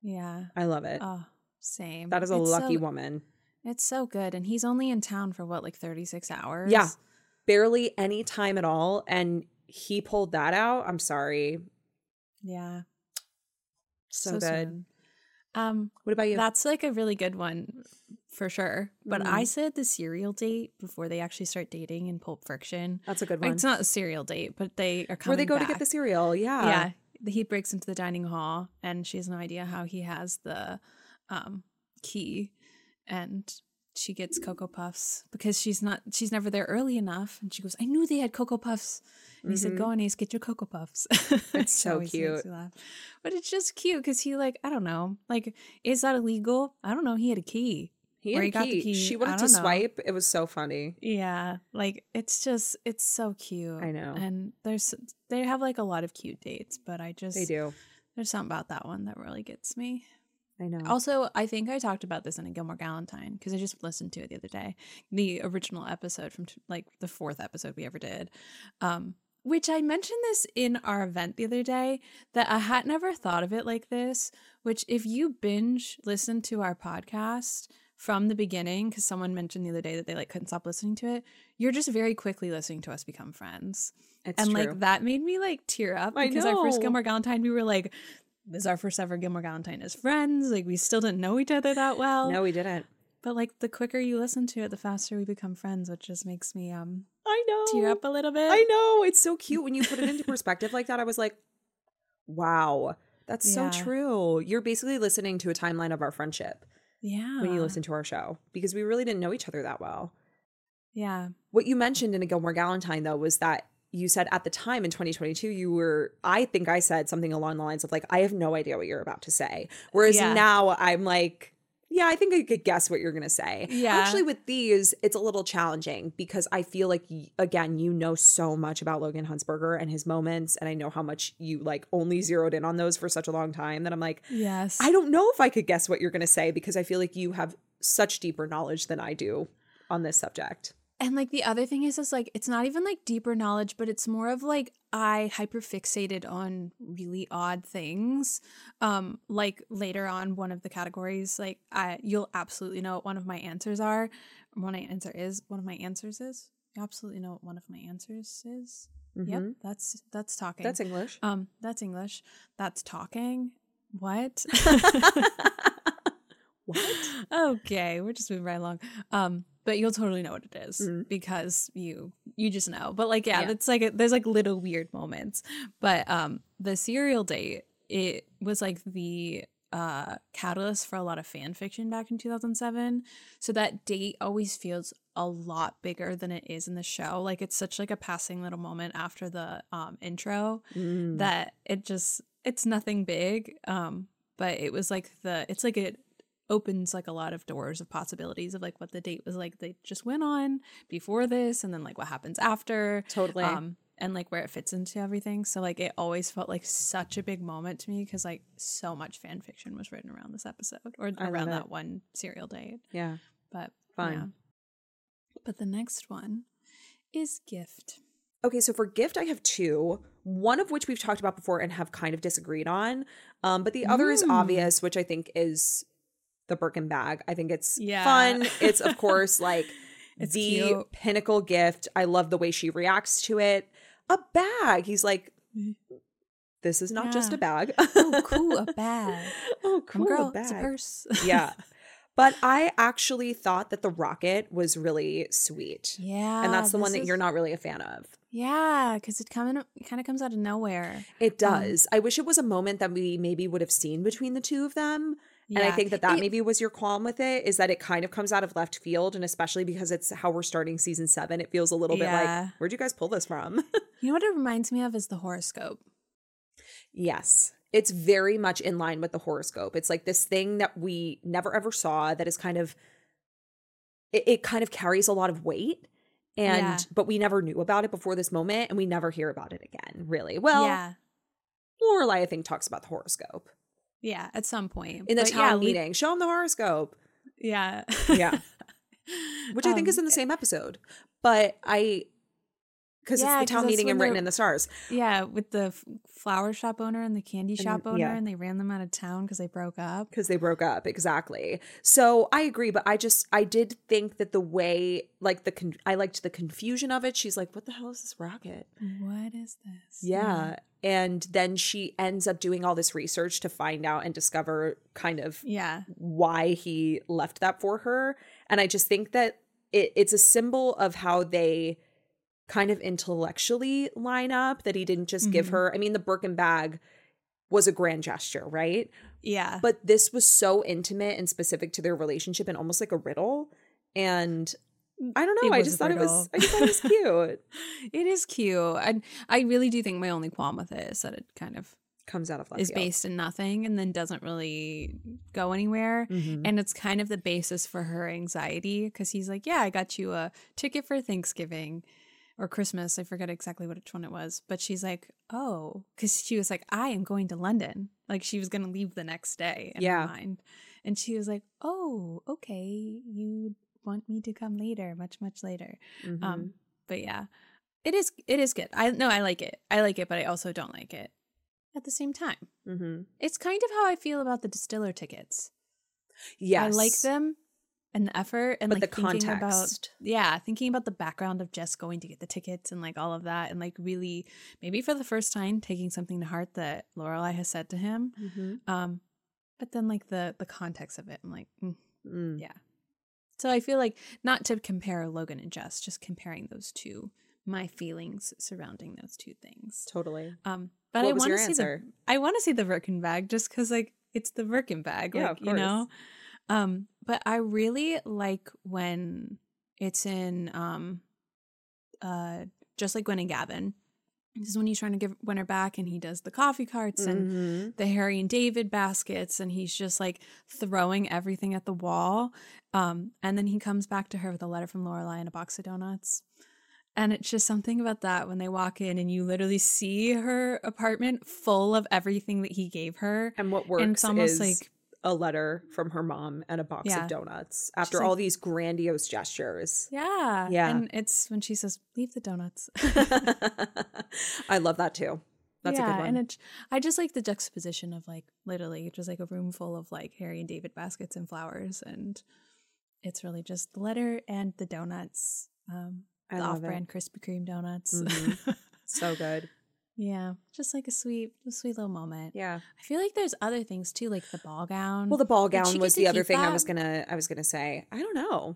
Yeah. I love it. Oh, same. that is a It's lucky so, woman. It's so good, and he's only in town for what, like thirty six hours. Yeah. barely any time at all and he pulled that out i'm sorry Yeah. so, good swoon. Um, what about you That's like a really good one for sure. But I Mhm. said the cereal date before they actually start dating in Pulp Friction. that's a good one It's not a cereal date, but they are coming where they go to get the cereal yeah Yeah. He breaks into the dining hall and she has no idea how he has the um, key. And she gets Cocoa Puffs because she's not, she's never there early enough. And she goes, I knew they had Cocoa Puffs. And he said, Go on, Ace, get your Cocoa Puffs. Mm-hmm. It's so cute. But it's just cute because he, like, I don't know, like, is that illegal? I don't know. He had a key. He he got the key. key, she wanted to know. swipe it was so funny Yeah, like it's just it's so cute. I know. And there's they have like a lot of cute dates, but I just they do there's something about that one that really gets me. i know Also, I think I talked about this in a Gilmore Galentine because I just listened to it the other day, the original episode from t- like the fourth episode we ever did. Um, which I mentioned this in our event the other day that I had never thought of it like this. Which, if you binge listen to our podcast from the beginning, because someone mentioned the other day that they like couldn't stop listening to it, you're just very quickly listening to us become friends it's and true like that made me like tear up I because our first. Gilmore Galentine we were like was our first ever Gilmore Galentine as friends. Like we still didn't know each other that well. No, we didn't. But like the quicker you listen to it, the faster we become friends, which just makes me um I know. tear up a little bit. I know. It's so cute when you put it into perspective like that. I was like, wow, that's Yeah. so true. You're basically listening to a timeline of our friendship Yeah. when you listen to our show because we really didn't know each other that well. Yeah. What you mentioned in a Gilmore Galentine, though, was that you said at the time in 2022, you were, I think I said something along the lines of, like, I have no idea what you're about to say. Whereas Yeah. now I'm like, yeah, I think I could guess what you're going to say. Yeah. Actually, with these, it's a little challenging because I feel like, again, you know so much about Logan Huntzberger and his moments. And I know how much you like only zeroed in on those for such a long time that I'm like, Yes. I don't know if I could guess what you're going to say because I feel like you have such deeper knowledge than I do on this subject. And like the other thing is, is like it's not even like deeper knowledge, but it's more of like I hyperfixated on really odd things. Um, like later on, one of the categories, like I, you'll absolutely know what one of my answers are. One my answer is one of my answers is. You absolutely know what one of my answers is. Yep, Mhm. that's that's talking. That's English. um, that's English. That's talking. What? What? okay, we're just moving right along. Um, but you'll totally know what it is Mhm. because you you just know. But like, yeah, Yeah. it's like a, there's like little weird moments. But um, the cereal date it was like the uh catalyst for a lot of fan fiction back in 2007 so that date always feels a lot bigger than it is in the show like it's such like a passing little moment after the um intro Mm. that it just it's nothing big um but it was like the it's like it opens like a lot of doors of possibilities of like what the date was like they just went on before this and then like what happens after Totally. um and like where it fits into everything so like it always felt like such a big moment to me because like so much fan fiction was written around this episode or I around that one cereal date yeah. but Fun. yeah. but the next one is gift Okay, so for gift, I have two. One of which we've talked about before and have kind of disagreed on. Um, but the other is Mm. obvious, which I think is the Birkin bag. I think it's Yeah. fun. It's of course like It's the cute. pinnacle gift. I love the way she reacts to it. A bag. He's like, this is not just a bag. oh cool a bag oh, cool. girl a bag. it's a purse yeah. But I actually thought that the rocket was really sweet. yeah and that's the one that is- you're not really a fan of. Yeah, because it kind of kind of comes out of nowhere. It Um, does. I wish it was a moment that we maybe would have seen between the two of them. And I think that that It- maybe was your qualm with it is that it kind of comes out of left field. And especially because it's how we're starting season seven, it feels a little bit like, where'd you guys pull this from? You know what it reminds me of is the horoscope. yes. It's very much in line with the horoscope. It's like this thing that we never ever saw that is kind of, it, it kind of carries a lot of weight. And, Yeah. but we never knew about it before this moment and we never hear about it again, really. Well, yeah, Lorelai, I think, talks about the horoscope yeah, at some point in the But town yeah, meeting. Show them the horoscope. Yeah, Yeah. Which I think is Um, in the same episode. But I, because Yeah, it's the town meeting and written in the stars. yeah, with the flower shop owner and the candy shop owner, yeah. and they ran them out of town because they broke up. Because they broke up. Exactly. So I agree. But I just, I did think that the way, like, the, con- I liked the confusion of it. She's like, what the hell is this rocket? What is this? Yeah. And then she ends up doing all this research to find out and discover kind of yeah, why he left that for her. And I just think that it, it's a symbol of how they kind of intellectually line up that he didn't just give Mhm. her. I mean, the Birkin bag was a grand gesture, right? yeah. But this was so intimate and specific to their relationship and almost like a riddle. And I don't know. I just thought it was. I just thought it was cute. it is cute. I I really do think my only qualm with it is that it kind of Comes out of left is field. based in nothing and then doesn't really go anywhere. Mhm. And it's kind of the basis for her anxiety because he's like, Yeah, I got you a ticket for Thanksgiving or Christmas. I forget exactly which one it was. But she's like, Oh, because she was like, I am going to London. Like she was going to leave the next day in Yeah. her mind. And she was like, Oh, okay. You want me to come later, much, much later. Mhm. Um, but yeah, it is, it is good. I no, I like it. I like it, but I also don't like it at the same time. Mhm. It's kind of how I feel about the distiller tickets. yes. I like them and the effort and But like the thinking about yeah thinking about the background of Jess going to get the tickets and like all of that and like really maybe for the first time taking something to heart that Lorelai has said to him. Mm-hmm. um but then like the the context of it I'm like mm, Mm. yeah. So I feel like not to compare Logan and Jess just comparing those two my feelings surrounding those two things. Totally. um but What I want to see the I want to see the Birkin bag just because like it's the Birkin bag Yeah, like of you know um but I really like when it's in um uh just like Gwen and Gavin this is when he's trying to give Winter back and he does the coffee carts and Mhm. the Harry and David baskets and he's just like throwing everything at the wall. Um, and then he comes back to her with a letter from Lorelai and a box of donuts. And it's just something about that when they walk in and you literally see her apartment full of everything that he gave her. And what works And it's almost is like a letter from her mom and a box Yeah. of donuts after like- all these grandiose gestures. yeah. Yeah. And it's when she says, leave the donuts. I love that too. That's yeah, a good one. And it, I just like the juxtaposition of like literally just like a room full of like Harry and David baskets and flowers. And it's really just the letter and the donuts. Um, I the off brand Krispy Kreme donuts. Mhm. so good. Yeah. Just like a sweet, a sweet little moment. Yeah. I feel like there's other things too, like the ball gown. Well, the ball gown was the other thing I was gonna I was gonna say. I don't know.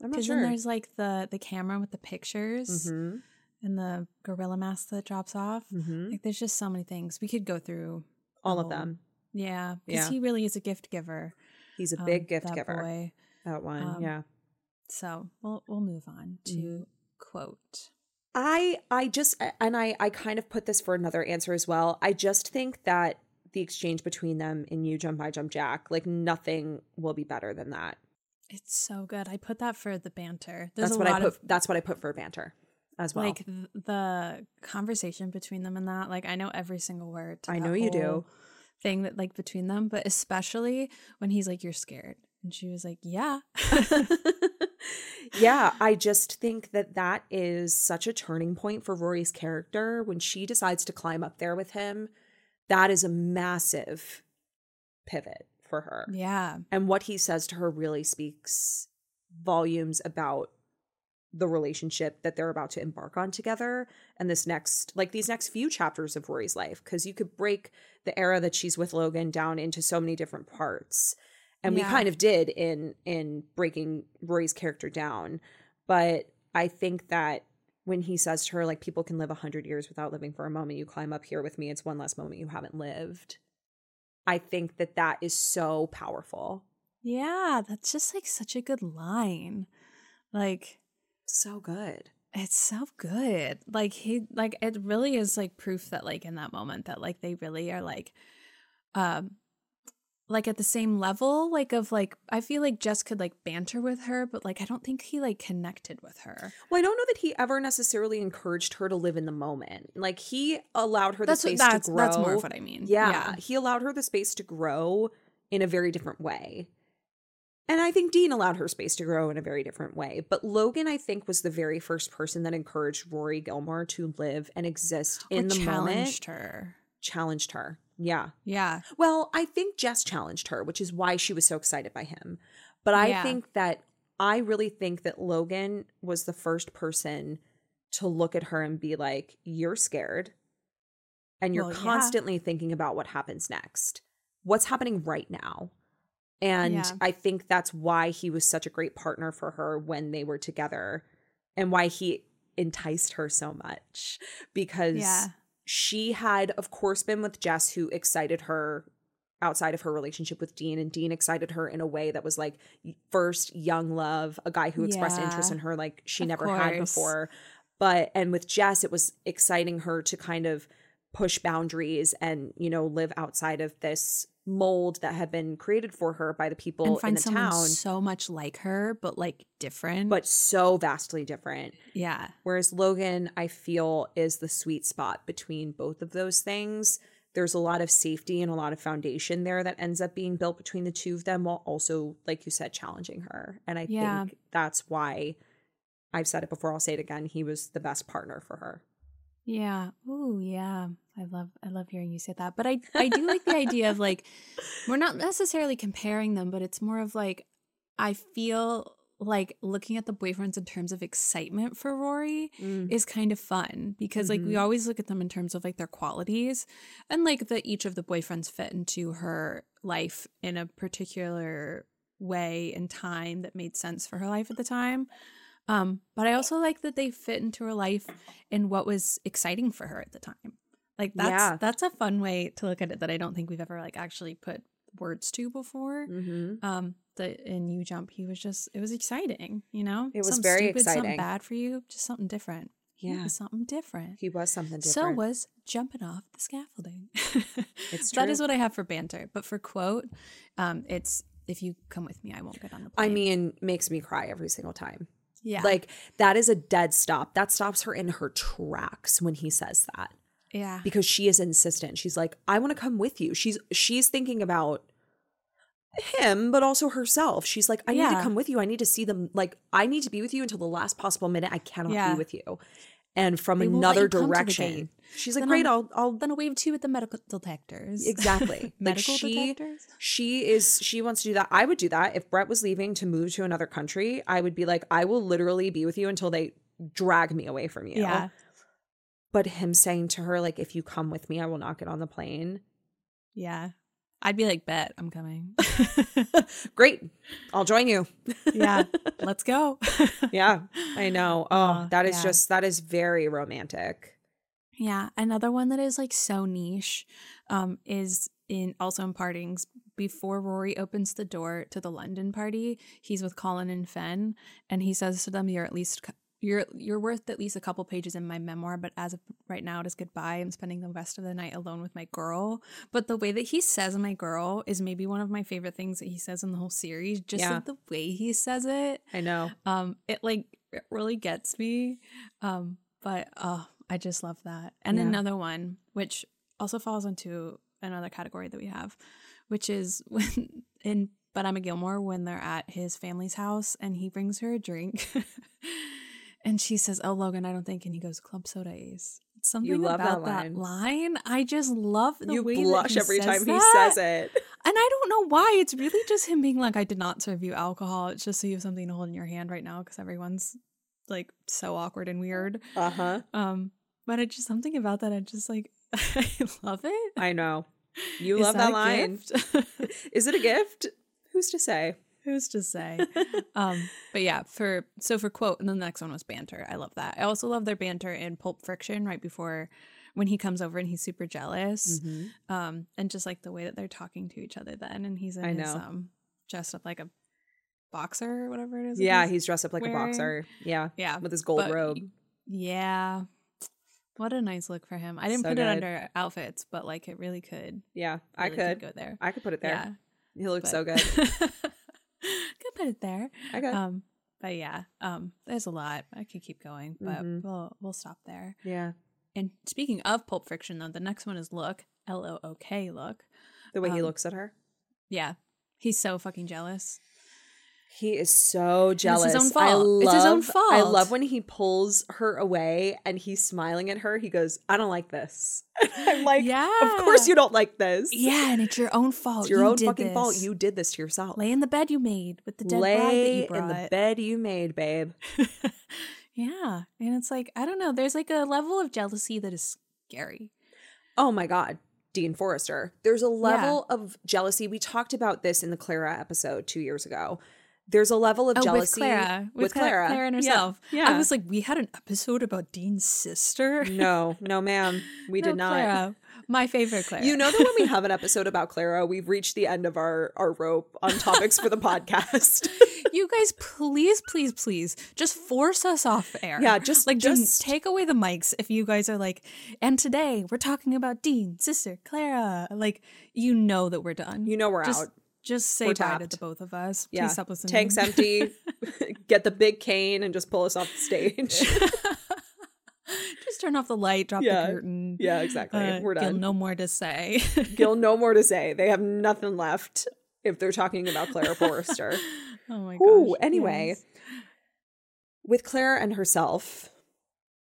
I'm not Because sure. then there's like the the camera with the pictures mm-hmm. and the gorilla mask that drops off. Mm-hmm. Like there's just so many things. We could go through All of them. Yeah, because Yeah. he really is a gift giver. He's a um, big gift that giver. boy. That one. Um, yeah. So we'll we'll move on to Mhm. quote. I I just and I I kind of put this for another answer as well. I just think that the exchange between them in You Jump I Jump Jack, like nothing will be better than that. It's so good. I put that for the banter. There's that's what I put. of that's what I put for banter as well. like the conversation between them and that. Like I know every single word. I know you do. Thing that like between them, but especially when he's like, "You're scared," and she was like, "Yeah." yeah, I just think that that is such a turning point for Rory's character when she decides to climb up there with him. That is a massive pivot for her. yeah. And what he says to her really speaks volumes about the relationship that they're about to embark on together and this next like these next few chapters of Rory's life because you could break the era that she's with Logan down into so many different parts and we kind of did in in breaking Rory's character down. But I think that when he says to her like people can live a 100 years without living for a moment. You climb up here with me. It's one less moment you haven't lived. I think that that is so powerful. Yeah, that's just like such a good line. Like so good. It's so good. Like he like it really is like proof that like in that moment that like they really are like um like at the same level like of like I feel like Jess could like banter with her but like I don't think he like connected with her. Well, I don't know that he ever necessarily encouraged her to live in the moment. Like he allowed her the That's what space that's to grow. that's more of what I mean. yeah, yeah he allowed her the space to grow in a very different way. And I think Dean allowed her space to grow in a very different way. But Logan, I think, was the very first person that encouraged Rory Gilmore to live and exist Or in the moment. challenged her. Challenged her. Yeah. Yeah. Well, I think Jess challenged her, which is why she was so excited by him. But I Yeah. think that I really think that Logan was the first person to look at her and be like, "You're scared, and you're Well, yeah. constantly thinking about what happens next. What's happening right now?" And Yeah. I think that's why he was such a great partner for her when they were together, and why he enticed her so much because Yeah. She had of course been with Jess who excited her outside of her relationship with Dean and Dean excited her in a way that was like first young love, a guy who expressed interest in her like she never had before. But and with Jess it was exciting her to kind of push boundaries and you know live outside of this mold that had been created for her by the people and in the someone town so much like her but like different. but so vastly different. yeah. Whereas Logan, I feel, is the sweet spot between both of those things. There's a lot of safety and a lot of foundation there that ends up being built between the two of them while also, like you said, challenging her. And I Yeah. think that's why I've said it before, I'll say it again. He was the best partner for her. Yeah. Ooh, yeah. I love I love hearing you say that. But I I do like the idea of like we're not necessarily comparing them, but it's more of like I feel like looking at the boyfriends in terms of excitement for Rory Mm. is kind of fun because like we Mhm. always look at them in terms of like their qualities and like that each of the boyfriends fit into her life in a particular way and time that made sense for her life at the time. Um, but I also like that they fit into her life and what was exciting for her at the time. Like that's Yeah. that's a fun way to look at it that I don't think we've ever like actually put words to before Mhm. um the in you jump he was just it was exciting you know It was Something very stupid, something exciting. bad for you just something different Yeah. was something different He was something different. so was jumping off the scaffolding It's that is what i have for banter but for quote um it's if you come with me i won't get on the I mean, makes me cry every single time. Yeah Like that is a dead stop. That stops her in her tracks when he says that. yeah because she is insistent. She's like, I want to come with you. She's she's thinking about him, but also herself. She's like, I need to come with you. I need to see them. Like, I need to be with you until the last possible minute. I cannot Yeah. be with you. And from They another you come to the direction, she's like, Then Great, I'll- I'll, I'll. then i'll wave to you at the medical detectors Exactly. Like, medical she- detectors She is. She wants to do that. I would do that if Brett was leaving to move to another country. I would be like, I will literally be with you until they drag me away from you. yeah But him saying to her, like, if you come with me, I will not get on the plane. yeah i'd be like bet i'm coming Great. I'll join you. yeah let's go Yeah, I know. Oh, that is yeah. just that is very romantic. Yeah, another one that is like so niche um is in also in partings before Rory opens the door to the London party, he's with Colin and Finn and he says to them you're at least you're you're worth at least a couple pages in my memoir, but as of right now it is goodbye. I'm spending the rest of the night alone with my girl. But the way that he says my girl is maybe one of my favorite things that he says in the whole series. Just Yeah. like the way he says it I know. um it like it really gets me um but oh i just love that and Yeah. another one which also falls into another category that we have which is when in but i'm a gilmore when they're at his family's house and he brings her a drink and she says oh logan i don't think and he goes club soda ace something love about that line. line. i just love the you way that blush every time he says it. And I don't know why. It's really just him being like, I did not serve you alcohol. It's just so you have something to hold in your hand right now because everyone's like so awkward and weird. Uh huh. Um, but it's just something about that. I just like, I love it. I know. You Is love that, a line. Is it a gift? Who's to say? Who's to say? um, but yeah, for so for quote, and then the next one was banter. I love that. I also love their banter in Pulp Friction right before when he comes over and he's super jealous. Mm-hmm. Um, and just like the way that they're talking to each other then, and he's in I his know. um dressed up like a boxer or whatever it is. Yeah, he's- he's dressed up like wearing- a boxer. Yeah, yeah with his gold but robe. Yeah. What a nice look for him. I didn't So put it under outfits, but like it really could. Yeah, I really could. go there. I could put it there. Yeah. He looks so good. put it there. I could. Um, but yeah, um, there's a lot. I could keep going, but Mhm. we'll we'll stop there. yeah, And speaking of Pulp Fiction, though, the next one is Look, L O O K, Look. the way he Um, looks at her. Yeah, he's so fucking jealous. He is so jealous. It's his own fault. love, It's his own fault. I love when he pulls her away and he's smiling at her. He goes, "I don't like this." I'm like, yeah, "Of course you don't like this. Yeah, and it's your own fault. it's your You own did fucking fault. this. You did this to yourself. lay in the bed you made with the dead bride that Lay you in brought. the bed you made, babe." yeah, and it's like I don't know. There's like a level of jealousy that is scary. Oh my God. Dean Forrester. There's a level of jealousy. We talked about this in the Clara episode two years ago. There's a level of Oh, jealousy with Clara, with Cla- Clara. Clara and herself. Yeah. I was like, we had an episode about Dean's sister. No, no, ma'am. We No, did not. Clara. My favorite Clara. You know that when we have an episode about Clara, we've reached the end of our, our rope on topics for the podcast. you guys, please, please, please, just force us off air. Yeah, just- like just- just take away the mics if you guys are like. And today we're talking about Dean, sister Clara. Like you know that we're done. You know we're just, out. Just say bye to the both of us. Yeah. Please stop listening. Tank's empty. Get the big cane and just pull us off the stage. just turn off the light, drop Yeah. the curtain. yeah, exactly. Uh, we're done. Gil, no more to say. Gil, no more to say. They have nothing left if they're talking about Clara Forrester. oh my Ooh, gosh. anyway, yes. with Clara and herself,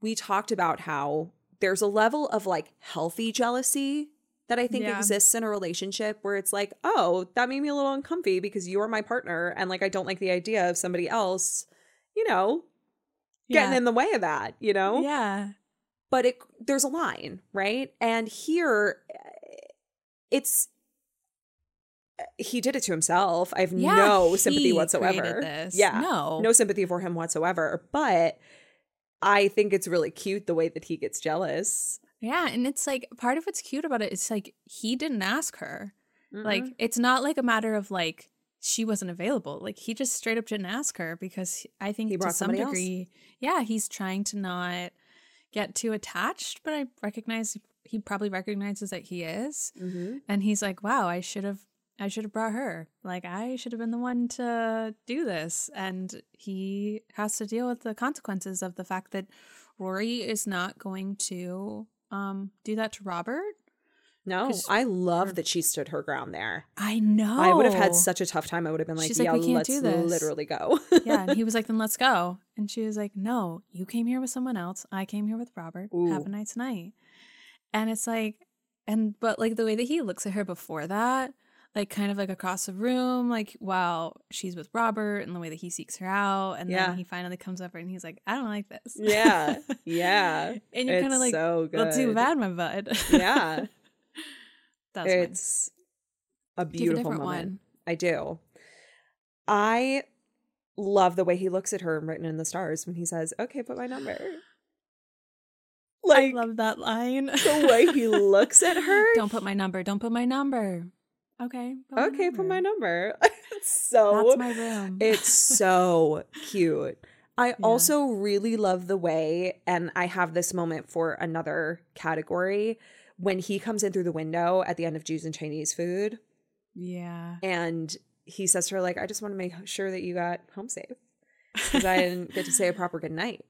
we talked about how there's a level of like healthy jealousy that I think Yeah. exists in a relationship where it's like, oh, that made me a little uncomfy because you're my partner and like I don't like the idea of somebody else, you know, getting Yeah. in the way of that, you know? Yeah. But it there's a line, right? And here it's he did it to himself. I have Yeah, no sympathy whatsoever. Yeah. No. No sympathy for him whatsoever. But I think it's really cute the way that he gets jealous. Yeah, and it's like part of what's cute about it is like he didn't ask her. Like Mhm. it's not like a matter of like she wasn't available. Like he just straight up didn't ask her because I think He to some somebody else. degree, yeah, he's trying to not get too attached, but I recognize he probably recognizes that he is. Mhm. And he's like, "Wow, I should have I should have brought her. Like I should have been the one to do this." And he has to deal with the consequences of the fact that Rory is not going to um do that to Robert. No, I love that she stood her ground there. I know. I would have had such a tough time. I would have been like, She's like, yeah, "We can't let's do this." literally go. yeah, and he was like, "Then let's go." And she was like, "No, you came here with someone else. I came here with Robert. Have a nice night." And it's like, and but like the way that he looks at her before that, like kind of like across the room, like wow, she's with Robert, and the way that he seeks her out, and Yeah. then he finally comes over and he's like, "I don't like this." yeah. Yeah. and you're kind of like, so good. "Well, too bad, my bud." Yeah. that's it's a Do you have a beautiful different moment. one? I do. I love the way he looks at her written in the stars when he says, "Okay, put my number." Like, I love that line. the way he looks at her. Don't put my number. Don't put my number. Okay. put my okay, put my number. so That's my room. It's so cute. I Yeah. also really love the way, and I have this moment for another category when he comes in through the window at the end of Jews and Chinese food, yeah. and he says to her, like, I just want to make sure that you got home safe. Because I didn't get to say a proper good night.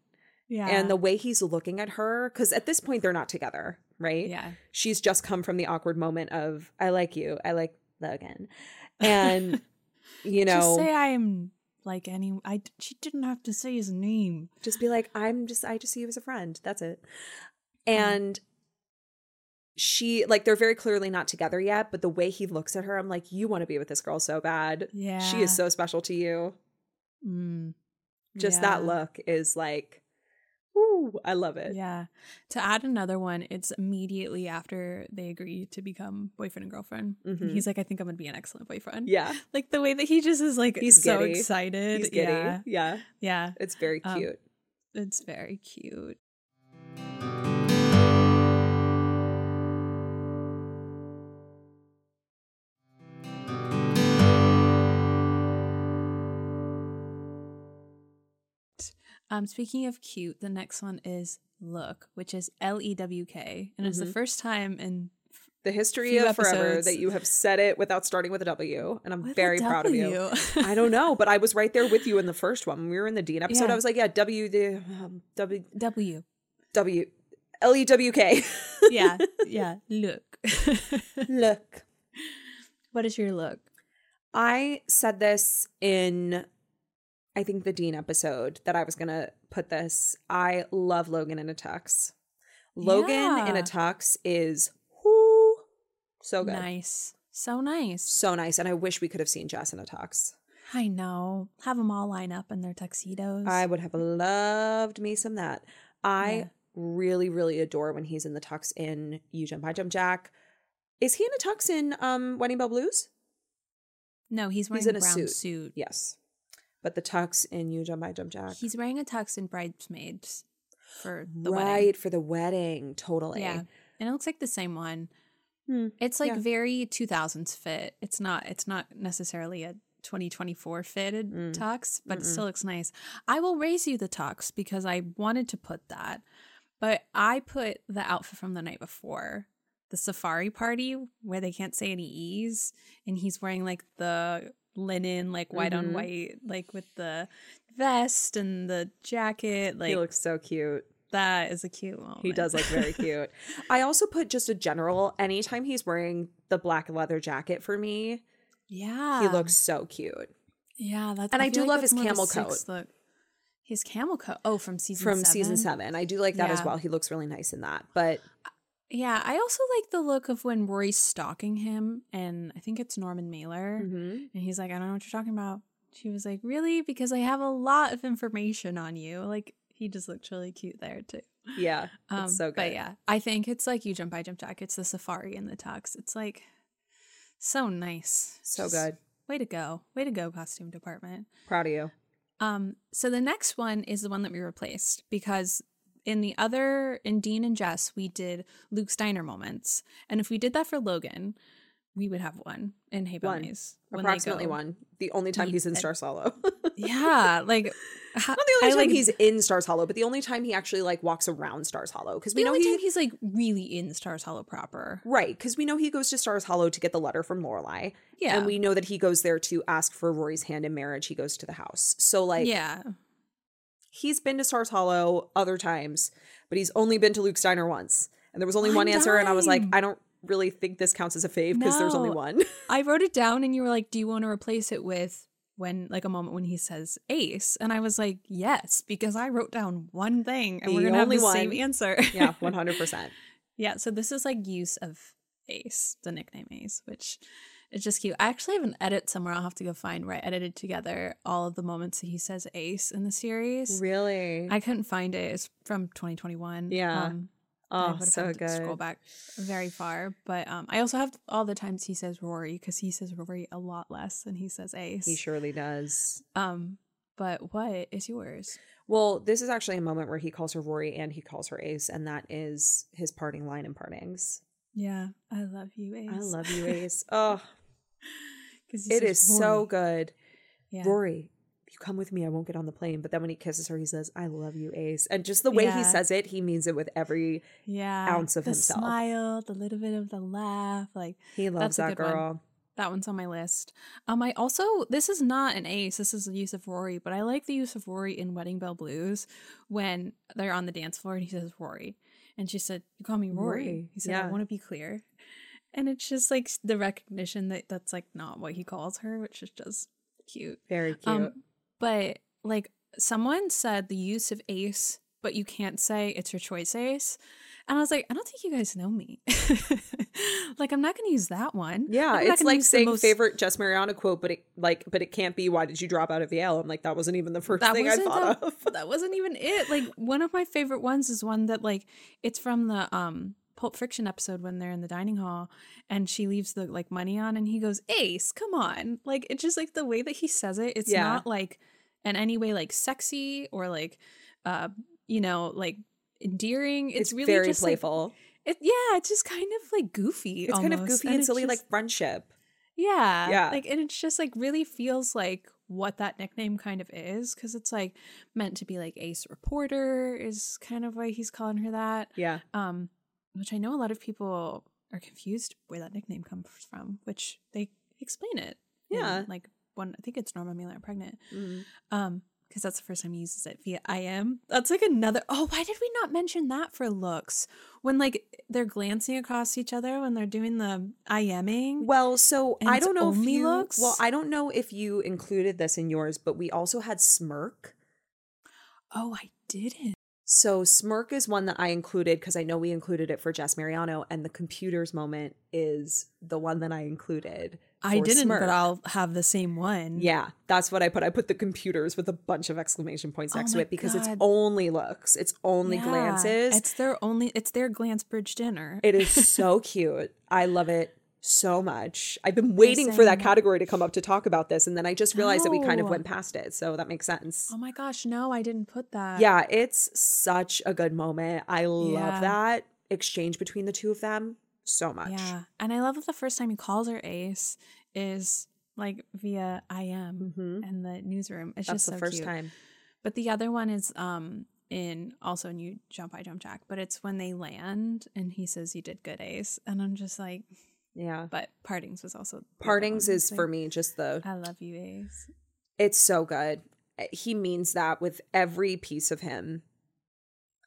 Yeah. And the way he's looking at her, because at this point they're not together, right? yeah. She's just come from the awkward moment of, I like you, I like Logan. And, you know, Just say I'm like any. I. She didn't have to say his name. just be like i'm just i just see you as a friend that's it and she like they're very clearly not together yet but the way he looks at her i'm like you want to be with this girl so bad Yeah. she is so special to you Mm. just that look is like Ooh, i love it Yeah. To add another one, it's immediately after they agree to become boyfriend and girlfriend. Mhm. He's like, I think I'm gonna be an excellent boyfriend. yeah Like the way that he just is like He's so giddy. excited. he's giddy Yeah. yeah Yeah. it's very Um, cute It's very cute. Um, speaking of cute, the next one is Look, which is L E W K, and it's the Mhm. first time in the history of forever that you have said it without starting with a w and i'm with very proud of you I don't know, but I was right there with you in the first one. When we were in the Dean episode, Yeah. I was like, yeah, W the um, W W. W L E W K. Yeah, yeah. Look. Look. what is your look? I said this in I think the Dean episode that I was gonna put this. I love Logan in a tux. Logan in a tux is whoo, so good. Nice. So nice. So nice. And I wish we could have seen Jess in a tux. I know. Have them all line up in their tuxedos. I would have loved me some that. I Yeah. really, really adore when he's in the tux in You Jump, I Jump Jack. Is he in a tux in um Wedding Bell Blues? no, he's wearing He's in a a brown suit. suit. Yes. But the tux in You Jump, I Jump Jack. He's wearing a tux in bridesmaids for the right wedding. for the wedding. Totally. Yeah. And it looks like the same one. Hmm, It's like yeah. very 2000s fit. It's not it's not necessarily a 2024 fitted Mm. tux, but it Mm-mm. still looks nice. I will raise you the tux because I wanted to put that. But I put the outfit from the night before. The safari party where they can't say any E's and he's wearing like the linen like white Mhm. on white like with the vest and the jacket like he looks so cute. that is a cute moment. He does look very cute. I also put just a general, anytime he's wearing the black leather jacket for me, yeah. he looks so cute. Yeah, that's And I do feel love his more of a camel coat. Look. His camel coat. Oh, from season From seven? season seven. I do like that as well. He looks really nice in that. But Yeah, I also like the look of when Rory's stalking him, and I think it's Norman Mailer, Mm-hmm. and he's like, "I don't know what you're talking about." She was like, "Really? Because I have a lot of information on you." Like he just looked really cute there too. Yeah, Um, it's so good. But yeah, I think it's like you jump by jump jack. It's the safari and the tux. It's like so nice. so Just good. Way to go. Way to go, costume department. Proud of you. Um, so the next one is the one that we replaced because in the other in Dean and Jess, we did Luke's Diner moments. And if we did that for Logan, we would have one in Hey One. Bunnies. Approximately one. The only time he's in Stars Hollow. Yeah, like Not the only I, time like, he's in Stars Hollow, but the only time he actually like walks around Stars Hollow because we know he he's like really in Stars Hollow proper. right because we know he goes to Stars Hollow to get the letter from Lorelai. Yeah. and we know that he goes there to ask for Rory's hand in marriage. He goes to the house, so like yeah. He's been to Stars Hollow other times, but he's only been to Luke's Diner once, and there was only one, One answer, and I was like. I don't really think this counts as a fave because there's only one. I wrote it down and you were like, Do you want to replace it with when like a moment when he says ace? And I was like, Yes, because I wrote down one thing and The we're gonna have the same answer. yeah, one hundred percent. yeah, so this is like use of ace, the nickname ace, which is just cute. I actually have an edit somewhere I'll have to go find where I edited together all of the moments that he says ace in the series. Really? I couldn't find it. It's from 2021. Yeah. Um, oh, so to Scroll back very far, but um, I also have all the times he says Rory because he says Rory a lot less than he says Ace. He surely does. Um, but what is yours? Well, this is actually a moment where he calls her Rory and he calls her Ace, and that is his parting line in Partings. Yeah, I love you, Ace. I love you, Ace. oh, it says so good. Yeah. Rory, you come with me, I won't get on the plane. But then when he kisses her, he says, I love you, Ace. And just the way Yeah. he says it, he means it with every yeah, ounce of the himself. smile, the little bit of the laugh, like he loves that good one. girl. That one's on my list. Um, I also this is not an ace. This is the use of Rory, but I like the use of Rory in Wedding Bell Blues when they're on the dance floor and he says Rory, and she said, "You call me Rory." Rory, He said, yeah. "I want to be clear," and it's just like the recognition that that's like not what he calls her, which is just cute. Very cute. Um, but like someone said the use of ace, but you can't say it's your choice ace. And I was like, I don't think you guys know me. like, I'm not going to use that one. yeah, it's like saying most- favorite Jess Mariano quote, but it like, but it can't be. Why did you drop out of Yale? I'm like, that wasn't even the first that thing I thought the- of. that wasn't even it. Like one of my favorite ones is one that like it's from the um Pulp Friction episode when they're in the dining hall and she leaves the like money on and he goes, Ace, come on. Like it's just like the way that he says it, it's Yeah. not like in any way like sexy or like uh you know, like endearing. It's, It's, really very just like- playful. it, yeah, it's just kind of like goofy. it's kind of goofy and, it silly, just- like friendship. yeah. Yeah. Like, and it's just like really feels like what that nickname kind of is because it's like meant to be like ace reporter is kind of why he's calling her that. Yeah, Um, which I know a lot of people are confused where that nickname comes from, which they explain it. in, Yeah. like one, I think it's Norman Mailer pregnant. Mhm. Um, because that's the first time he uses it via I am. That's like another. Oh, why did we not mention that for looks? When like they're glancing across each other when they're doing the I aming. Well, so And I don't know if you. looks? Well, I don't know if you included this in yours, but we also had smirk. Oh, I didn't. So smirk is one that I included because I know we included it for Jess Mariano, and the computers moment is the one that I included. I didn't, smirk. but I'll have the same one. Yeah, that's what I put. I put the computers with a bunch of exclamation points Oh next to it because it's only looks, it's only Yeah, glances. It's their only. It's their glance bridge dinner. It is so cute. I love it so much. I've been waiting for that category to come up to talk about this, and then I just realized that we kind of went past it, so that makes sense. oh my gosh, no, I didn't put that. Yeah, it's such a good moment. I love Yeah. that exchange between the two of them so much. Yeah, and I love that the first time he calls her Ace is like via I am Mhm. and the newsroom. It's That's just the so first cute. time. But the other one is um in also in you jump I jump jack, but it's when they land and he says you did good Ace, and I'm just like, Yeah. but partings was also Partings is for me just the I love you Ace. it's so good. He means that with every piece of him.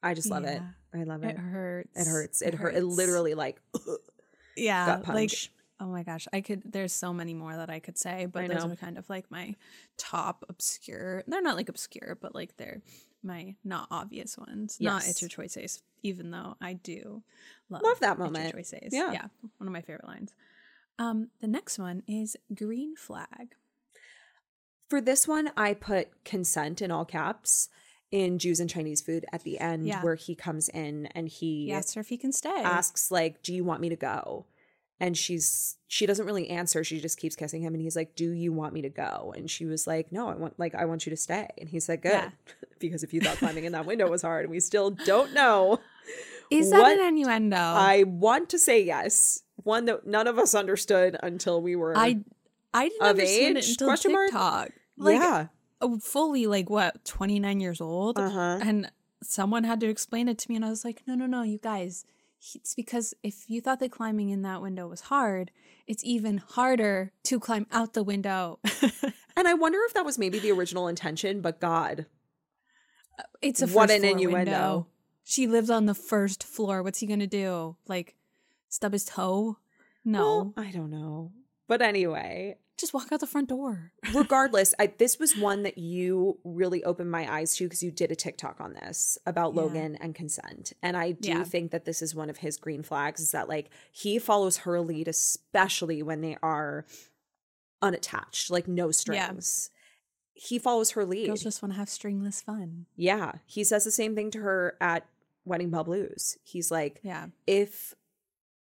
I just love it. I love it. It hurts. It hurts. It hurt. It literally like yeah, gut like oh my gosh, I could. There's so many more that I could say, but those are kind of like my top obscure. They're not like obscure, but like they're my not obvious ones. Not it's your choice ace, even though I do love, Love that moment. choice ace. Yeah. yeah, one of my favorite lines. Um, the next one is green flag. For this one, I put consent in all caps in Jews and Chinese food at the end Yeah. where he comes in and he He asks her if he can stay. asks like, "Do you want me to go?" And she's she doesn't really answer. She just keeps kissing him and he's like, "Do you want me to go?" And she was like, "No, I want like I want you to stay." And he's like, "Good." Yeah. because if you thought climbing in that window was hard and we still don't know. is that an innuendo? I want to say yes. One that none of us understood until we were I I didn't Of understand age? it until Question mark? TikTok. Like yeah. oh, fully like what, 29 years old? Uh-huh. And someone had to explain it to me and I was like, "No, no, no, you guys. It's because if you thought that climbing in that window was hard, it's even harder to climb out the window. And I wonder if that was maybe the original intention, but God, it's a What an innuendo. window. She lives on the first floor. What's he gonna do? Like stub his toe? No. well, I don't know. But anyway, Just walk out the front door. regardless, I, this was one that you really opened my eyes to because you did a TikTok on this about Yeah. Logan and consent. And I do Yeah. think that this is one of his green flags is that like he follows her lead, especially when they are unattached, like no strings. He follows her lead. Girls just want to have stringless fun. yeah. He says the same thing to her at Wedding Bell Blues. He's like, Yeah. if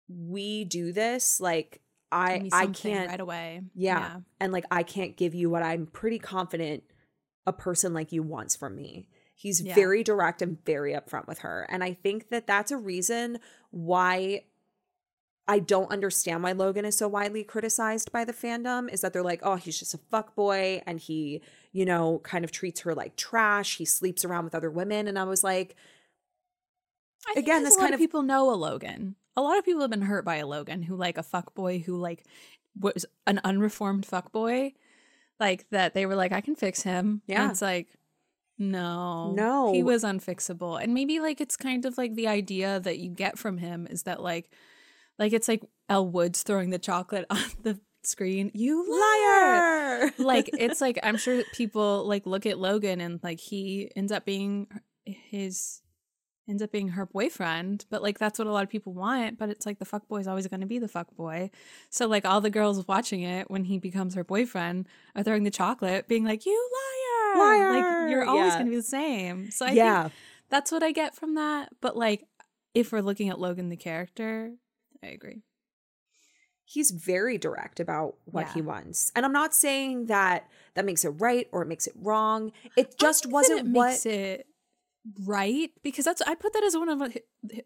we do this, like I I can't right away. yeah. And like I can't give you what I'm pretty confident a person like you wants from me. He's Yeah. very direct and very upfront with her. And I think that that's a reason why I don't understand why Logan is so widely criticized by the fandom is that they're like, oh, he's just a fuck boy and he, you know, kind of treats her like trash. He sleeps around with other women. And I was like, I Again, this kind of- people know a Logan. A lot of people have been hurt by a Logan who like a fuck boy who like was an unreformed fuck boy, Like that they were like, I can fix him. Yeah. And it's like, no. No. He was unfixable. And maybe like it's kind of like the idea that you get from him is that like like it's like Elle Woods throwing the chocolate on the screen. You liar. liar. like it's like I'm sure people like look at Logan and like he ends up being his ends up being her boyfriend, but like that's what a lot of people want. But it's like the fuck boy is always going to be the fuck boy. So like all the girls watching it when he becomes her boyfriend are throwing the chocolate, being like, "You liar!" Liar! Like you're always Yeah. going to be the same. So I yeah. think that's what I get from that. But like if we're looking at Logan the character, I agree. he's very direct about what Yeah. he wants. And I'm not saying that that makes it right or it makes it wrong. It just wasn't it what makes it right because that's I put that as one of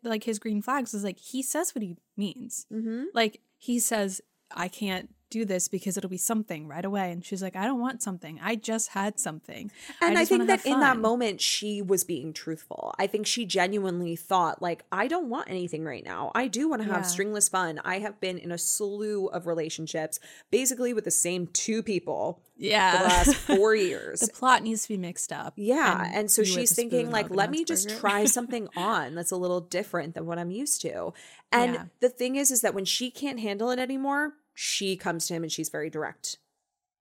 like his green flags is like he says what he means. Mhm. Like he says I can't do this because it'll be something right away and she's like I don't want something. I just had something. And I, just think that in that moment she was being truthful. I think she genuinely thought like I don't want anything right now. I do want to have Yeah. stringless fun. I have been in a slew of relationships basically with the same two people for the last 4 years. the plot needs to be mixed up. Yeah. And, so she's thinking, like, let me just try something on that's a little different than what I'm used to. And Yeah. the thing is, is that when she can't handle it anymore, she comes to him and she's very direct.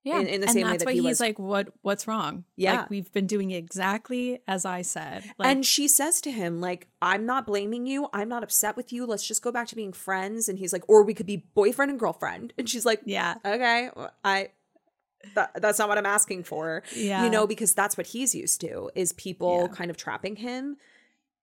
Yeah, in- in the and same way that's that why he he's was- like, "What? What's wrong? Yeah. like, we've been doing exactly as I said." Like, and she says to him, like, I'm not blaming you. I'm not upset with you. Let's just go back to being friends. And he's like, or we could be boyfriend and girlfriend. And she's like, yeah, okay, I. That, that's not what I'm asking for. Yeah. You know, because that's what he's used to is people Yeah. kind of trapping him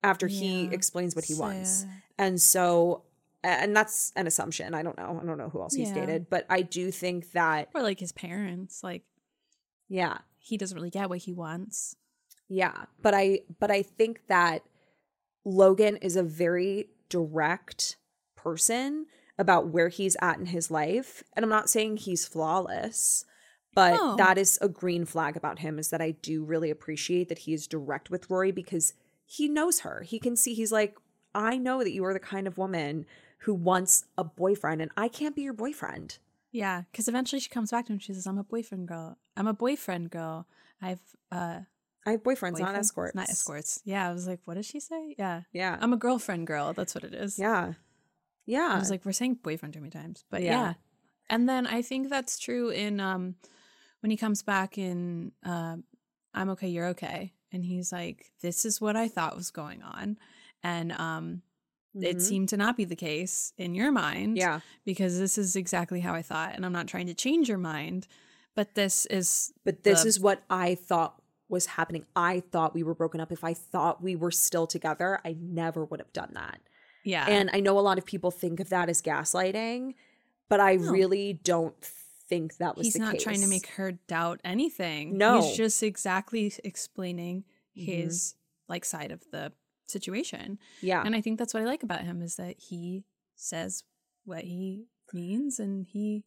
after he explains what he wants. Sad. And so and that's an assumption. I don't know. I don't know who else he's Yeah. dated, but I do think that or like his parents, like yeah. he doesn't really get what he wants. Yeah, but I but I think that Logan is a very direct person about where he's at in his life, and I'm not saying he's flawless, but No. that is a green flag about him is that I do really appreciate that he is direct with Rory because he knows her. He can see he's like I know that you are the kind of woman who wants a boyfriend and I can't be your boyfriend. Yeah, because eventually she comes back to him. and She says, "I'm a boyfriend girl. I'm a boyfriend girl. I've uh, I have boyfriends, not escorts. Not escorts. Yeah, I was like, what does she say? Yeah, Yeah. I'm a girlfriend girl. That's what it is. yeah. Yeah. I was like, we're saying boyfriend too many times, but Yeah. yeah. And then I think that's true in um when he comes back in um I'm okay, you're okay. and he's like, "This is what I thought was going on," and um, it Mhm. seemed to not be the case in your mind, Yeah. because this is exactly how I thought, and I'm not trying to change your mind, but this is But this the- is what I thought was happening. I thought we were broken up. If I thought we were still together, I never would have done that. yeah, And I know a lot of people think of that as gaslighting, but I No. really don't think that was he's not case. trying to make her doubt anything. No. he's just exactly explaining Mhm. his like side of the situation. Yeah. And I think that's what I like about him is that he says what he means and he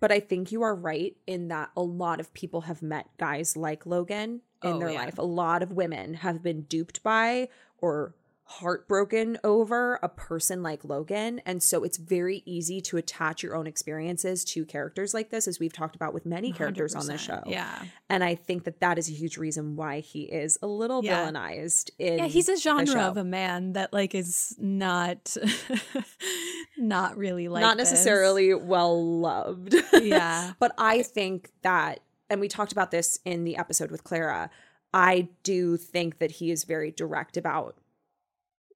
But I think you are right in that a lot of people have met guys like Logan in Oh, their yeah. life. A lot of women have been duped by or heartbroken over a person like Logan. And so it's very easy to attach your own experiences to characters like this, as we've talked about with many characters on this 100%. show. Yeah. And I think that that is a huge reason why he is a little Yeah. villainized in Yeah, he's a genre of a man that like is not not really like not this. necessarily well loved. Yeah. but I think that, and we talked about this in the episode with Clara, I do think that he is very direct about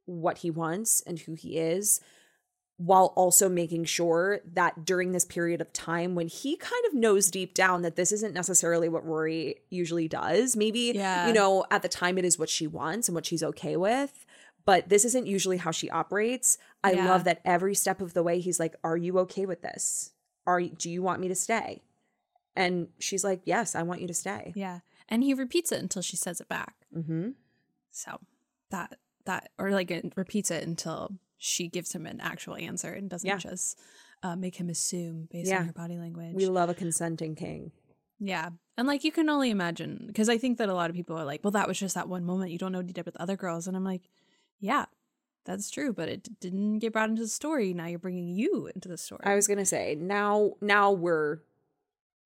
what he wants and who he is, while also making sure that during this period of time when he kind of knows deep down that this isn't necessarily what Rory usually does, maybe, Yeah. you know, at the time it is what she wants and what she's okay with. But this isn't usually how she operates. I Yeah. love that every step of the way he's like, "Are you okay with this? Are you, do you want me to stay?" And she's like, "Yes, I want you to stay." Yeah. And he repeats it until she says it back. Mm-hmm. So that that or like it repeats it until she gives him an actual answer and doesn't Yeah. just uh, make him assume based Yeah. on her body language. We love a consenting king. yeah. And like you can only imagine because I think that a lot of people are like, well, that was just that one moment. You don't know what he did with other girls. And I'm like, yeah, that's true. But it didn't get brought into the story. Now you're bringing you into the story. I was gonna say now. Now we're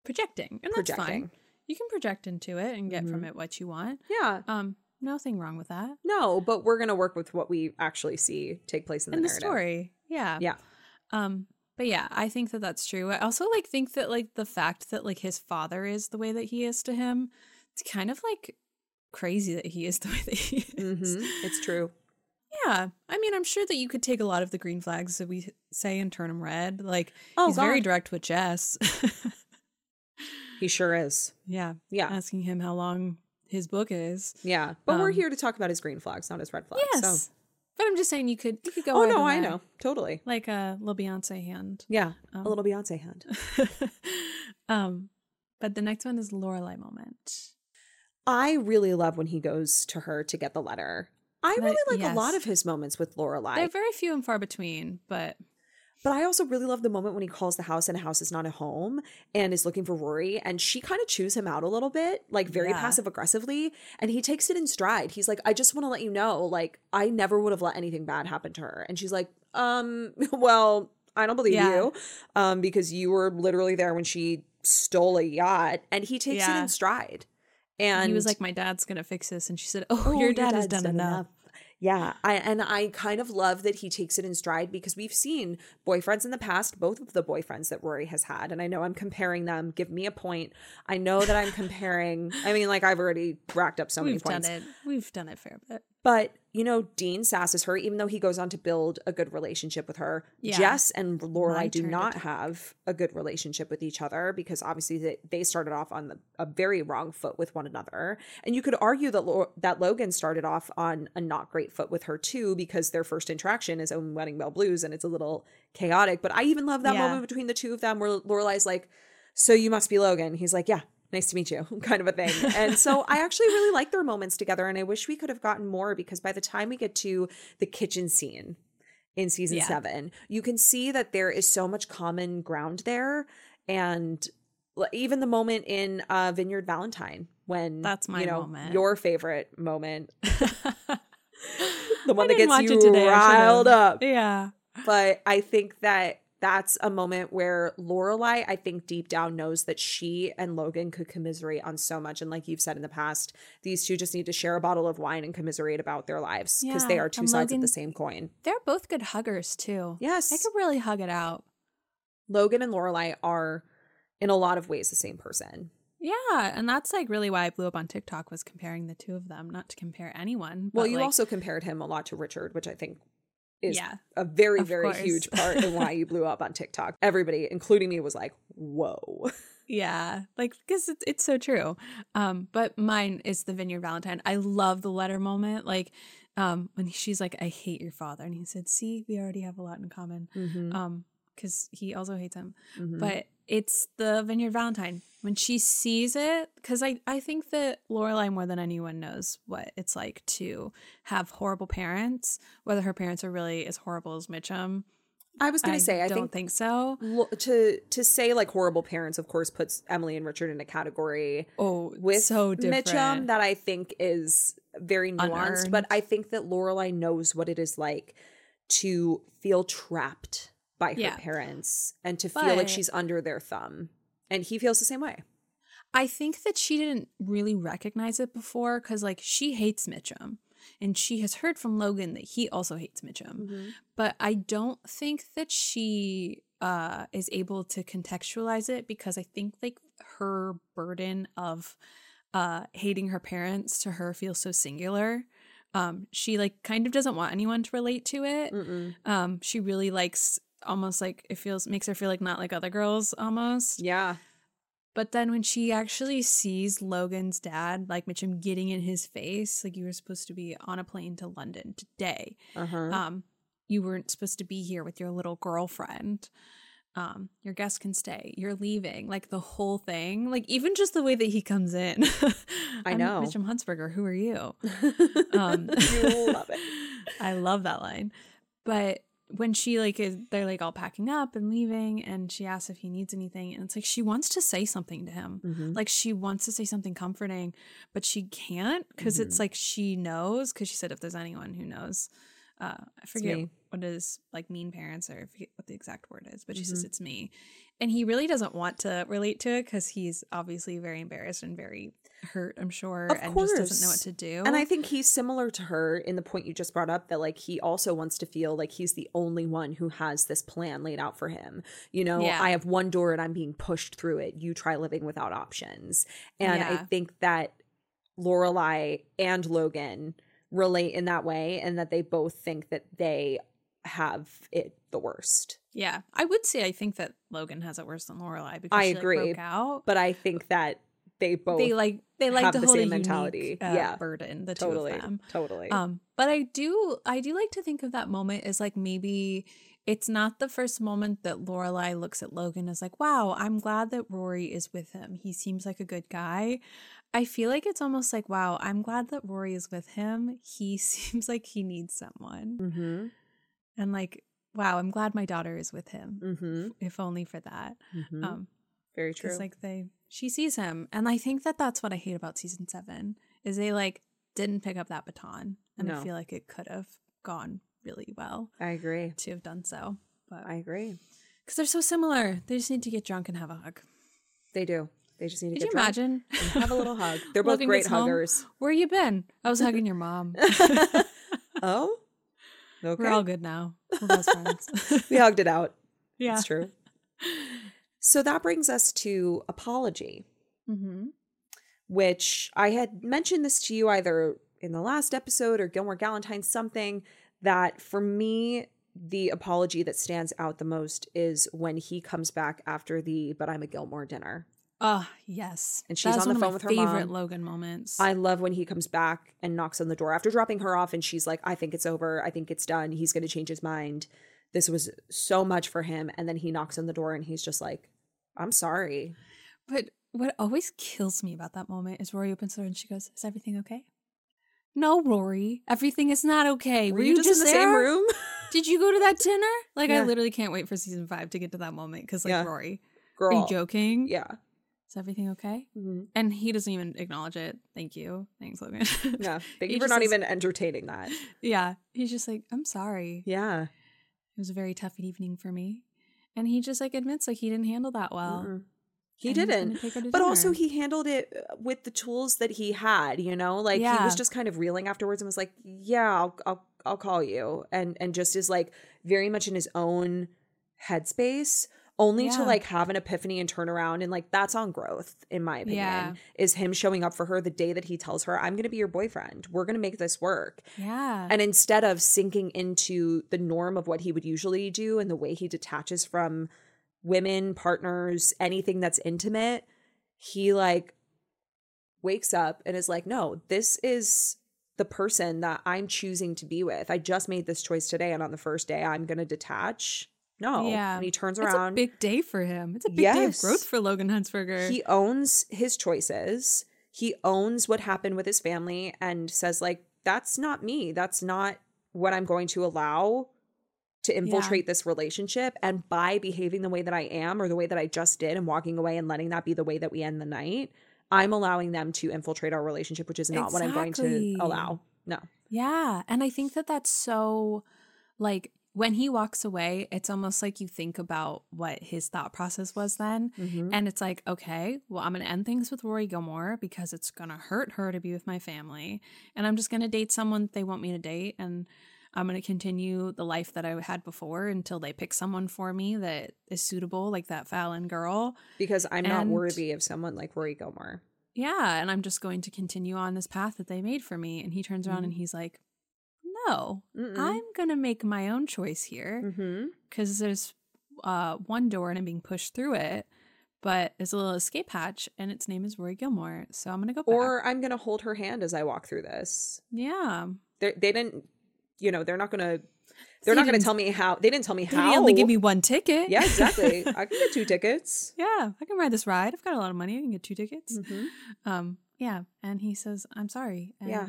projecting. And that's projecting. fine. You can project into it and get from Mhm. it what you want. Yeah. Um, nothing wrong with that. No, but we're gonna work with what we actually see take place in the, in the story. Yeah. Yeah. Um, but yeah, I think that that's true. I also like think that like the fact that like his father is the way that he is to him, it's kind of like crazy that he is the way that he is. hmm It's true. Yeah, I mean, I'm sure that you could take a lot of the green flags that we say and turn them red. Like Oh, he's very direct with Jess. He sure is. yeah, Yeah. asking him how long his book is. Yeah. But we're Um, here to talk about his green flags, not his red flags. Yes, So. but I'm just saying you could you could go. Oh no, I know. Totally. like a little Beyonce hand. Yeah. Um, a little Beyonce hand. um, but the next one is Lorelai moment. I really love when he goes to her to get the letter. I really like a lot of his moments with Lorelai. They're very few and far between, but But I also really love the moment when he calls the house and a house is not a home and is looking for Rory and she kind of chews him out a little bit, like very Yeah. passive aggressively. And he takes it in stride. He's like, I just want to let you know, like, I never would have let anything bad happen to her. And she's like, um, well, I don't believe Yeah. you. Um, because you were literally there when she stole a yacht. And he takes it in stride. And he was like, "My dad's gonna fix this," and she said, "Oh, your dad has dad's done, enough." Yeah, I and I kind of love that he takes it in stride because we've seen boyfriends in the past, both of the boyfriends that Rory has had, and I know I'm comparing them. Give me a point. I know that I'm comparing. I mean, like I've already racked up so many We've done points. it. We've done it fair bit. But you know, Dean sasses her, even though he goes on to build a good relationship with her. Yeah. Jess and Lorelai do not have a good relationship with each other because obviously they, they started off on the, a very wrong foot with one another. And you could argue that Lo- that Logan started off on a not great foot with her too because their first interaction is on Wedding Bell Blues and it's a little chaotic. But I even love that Yeah. moment between the two of them where Lorelai's like, "So you must be Logan." He's like, "Yeah." Nice to meet you, kind of a thing. And so I actually really like their moments together. And I wish we could have gotten more because by the time we get to the kitchen scene in season Yeah. seven, you can see that there is so much common ground there. And even the moment in uh, Vineyard Valentine when That's my you know, moment. your favorite moment, the one that gets you today. Riled up Yeah. but I think that that's a moment where Lorelai, I think deep down knows that she and Logan could commiserate on so much. And like you've said in the past, these two just need to share a bottle of wine and commiserate about their lives because they are two sides of the same coin. They're both good huggers too. Yes. They could really hug it out. Logan and Lorelai are in a lot of ways the same person. Yeah, and that's like really why I blew up on TikTok was comparing the two of them, not to compare anyone. Well, you like, also compared him a lot to Richard, which I think is Yeah, a very, very course. huge part in why you blew up on TikTok. Everybody, including me, was like, whoa. Yeah, like because it's it's so true. Um, but mine is the Vineyard Valentine. I love the letter moment, like um when she's like, "I hate your father," and he said, "See, we already have a lot in common." Mm-hmm. Um, because he also hates him. Mhm. But it's the Vineyard Valentine when she sees it, because I I think that Lorelai more than anyone knows what it's like to have horrible parents, whether her parents are really as horrible as Mitchum. I was going to say, I don't think, think so. lo- to to say like horrible parents, of course, puts Emily and Richard in a category Oh, with so different. Mitchum that I think is very nuanced. But I think that Lorelai knows what it is like to feel trapped by her Yeah. parents and to feel like she's under their thumb. And he feels the same way. I think that she didn't really recognize it before because, like, she hates Mitchum and she has heard from Logan that he also hates Mitchum. But I don't think that she uh, is able to contextualize it because I think, like, her burden of uh, hating her parents to her feels so singular. Um, she, like, kind of doesn't want anyone to relate to it. Um, she really likes almost like it feels makes her feel like not like other girls almost. Yeah. But then when she actually sees Logan's dad, like Mitchum getting in his face, like you were supposed to be on a plane to London today. Uh-huh. Um, you weren't supposed to be here with your little girlfriend. Um, your guest can stay. You're leaving. Like the whole thing. Like even just the way that he comes in. I know. Mitchum Huntzberger. Who are you? Um, you love it. I love that line. But when she like is they're like all packing up and leaving and she asks if he needs anything and it's like she wants to say something to him. Mhm. Like she wants to say something comforting, but she can't because it's Mhm. like she knows because she said if there's anyone who knows uh I forget what is like mean parents or forget what the exact word is, but she says Mhm. it's me. And he really doesn't want to relate to it because he's obviously very embarrassed and very hurt, I'm sure, Of and just doesn't know what to do. And I think he's similar to her in the point you just brought up that like he also wants to feel like he's the only one who has this plan laid out for him. You know, Yeah. I have one door and I'm being pushed through it. You try living without options. And I think that Lorelai and Logan relate in that way and that they both think that they have it the worst. Yeah, I would say I think that Logan has it worse than Lorelai because I she, like, agree, broke out. But I think that they both they like they like to the hold same a mentality. mentality. Uh, Yeah. burden. The totally two of them. totally. Um, but I do I do like to think of that moment as like maybe it's not the first moment that Lorelai looks at Logan as like, wow, I'm glad that Rory is with him. He seems like a good guy. I feel like it's almost like, wow, I'm glad that Rory is with him. He seems like he needs someone. mhm. And like, wow, I'm glad my daughter is with him. Mhm. If only for that. Mhm. Um, Very true. because like they she sees him and i think that that's what i hate about season seven is they like didn't pick up that baton and No. i feel like it could have gone really well I agree. to have done so but I agree. because they're so similar they just need to get drunk and have a hug They do. They just need to did get you drunk imagine have a little hug. They're both great gets home, huggers. where you been i was hugging your mom oh, okay. we're all good now we're best friends we hugged it out. yeah It's true. So that brings us to apology, mm-hmm. which I had mentioned this to you either in the last episode or Gilmore Galentine something that for me the apology that stands out the most is when he comes back after the but I'm a Gilmore dinner. oh yes And she's on the one phone of with my her favorite mom. logan moments I love when he comes back and knocks on the door after dropping her off and she's like, I think it's over. I think it's done. He's going to change his mind. This was so much for him. And then he knocks on the door and he's just like, I'm sorry. But what always kills me about that moment is Rory opens the door and she goes, "Is everything okay?" No, Rory, everything is not okay. Were, you just, in the there? same room? Did you go to that dinner? Like, Yeah. I literally can't wait for season five to get to that moment because, like, Yeah. Rory, Girl. are you joking? Yeah. Is everything okay? Mhm. And he doesn't even acknowledge it. Thank you. Thanks, Logan. Yeah. Thank you for not says- even entertaining that. yeah. He's just like, I'm sorry. Yeah. It was a very tough evening for me. And he just like admits like he didn't handle that well. Mm-mm. He and didn't. But also, he handled it uh, with the tools that he had, you know? Like, he was just kind of reeling afterwards and was like, yeah, I'll, I'll, I'll call you. And, and just is like very much in his own headspace. Only to like have an epiphany and turn around and like that's on growth in my opinion Yeah. is him showing up for her the day that he tells her i'm going to be your boyfriend we're going to make this work Yeah. and instead of sinking into the norm of what he would usually do and the way he detaches from women partners anything that's intimate he like wakes up and is like no this is the person that i'm choosing to be with i just made this choice today and on the first day i'm going to detach no. Yeah. and he turns it's around a big day for him. It's a big day of growth for Logan Huntzberger. he owns his choices. He owns what happened with his family and says like that's not me. That's not what i'm going to allow to infiltrate this relationship. And by behaving the way that i am or the way that i just did and walking away and letting that be the way that we end the night i'm allowing them to infiltrate our relationship which is not what i'm going to allow. No. Yeah. And I think that that's so, like, when he walks away, it's almost like you think about what his thought process was then. Mm-hmm. And it's like, okay, well, I'm going to end things with Rory Gilmore because it's going to hurt her to be with my family. And I'm just going to date someone they want me to date. And I'm going to continue the life that I had before until they pick someone for me that is suitable, like that Fallon girl. because i'm not worthy of someone like rory gilmore Yeah. And I'm just going to continue on this path that they made for me. And he turns around and he's like, no, Mm-mm. I'm going to make my own choice here mm-hmm. because there's uh, one door and I'm being pushed through it, but there's a little escape hatch and its name is Rory Gilmore. So I'm going to go back. or i'm going to hold her hand as i walk through this yeah. They're, they didn't you know they're not gonna they're you not gonna tell me how they didn't tell me They how only give me one ticket. yeah exactly i can get two tickets yeah. I can ride this ride. I've got a lot of money. I can get two tickets. Mhm. Um, yeah. And he says, I'm sorry. And Yeah.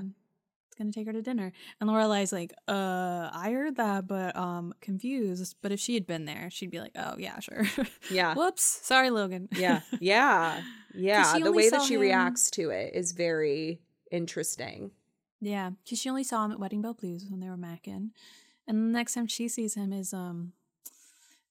Gonna take her to dinner. And Lorelai's like, uh, I heard that, but um confused. But if she had been there, she'd be like, Oh yeah, sure. yeah Whoops. Sorry, Logan. yeah yeah yeah the way that she him- reacts to it is very interesting Yeah, because she only saw him at Wedding Bell Blues when they were macking, and the next time she sees him is um,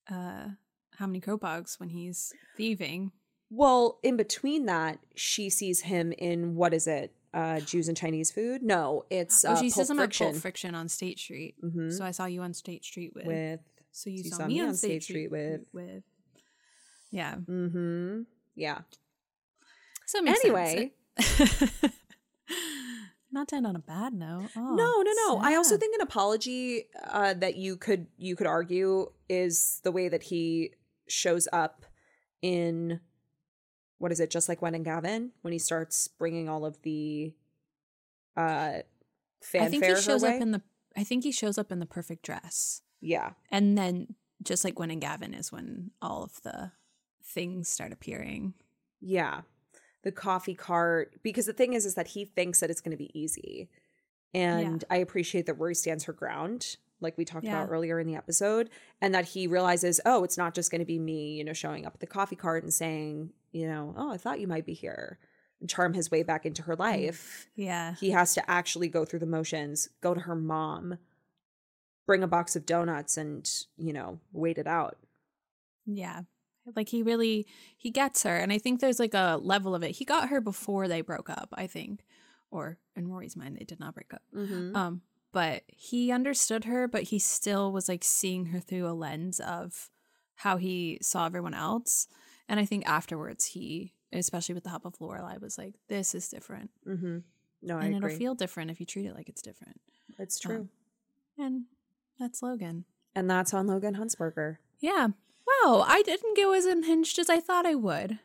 uh, how many Kropogs when he's thieving. well in between that she sees him in what is it uh jews and chinese food no it's uh, oh, she Pulp sees him friction at Pulp Friction on State Street. Mhm. So I saw you on State Street with. with so you, saw, me on State Street with. with yeah. mm-hmm yeah So makes Anyway. Not to end on a bad note. Oh, no no no i also think an apology uh that you could you could argue is the way that he shows up in what is it just like Gwen and Gavin when he starts bringing all of the uh fanfare I think he shows way? up in the. I think he shows up in the perfect dress. yeah And then just like Gwen and Gavin is when all of the things start appearing. yeah the coffee cart because the thing is is that he thinks that it's going to be easy and i appreciate that rory stands her ground like we talked Yeah. about earlier in the episode and that he realizes oh it's not just going to be me you know showing up at the coffee cart and saying you know oh i thought you might be here and charm his way back into her life Yeah. he has to actually go through the motions go to her mom bring a box of donuts and you know wait it out Yeah. Like he really he gets her and I think there's like a level of it. He got her before they broke up, I think. Or in Rory's mind they did not break up. mm-hmm. Um but he understood her but he still was like seeing her through a lens of how he saw everyone else. And I think afterwards he especially with the help of Lorelai was like this is different. Mm-hmm. no i and agree it'll feel different if you treat it like it's different. it's true Um, And that's Logan. and that's on logan huntzberger Yeah. Wow, I didn't go as unhinged as I thought I would.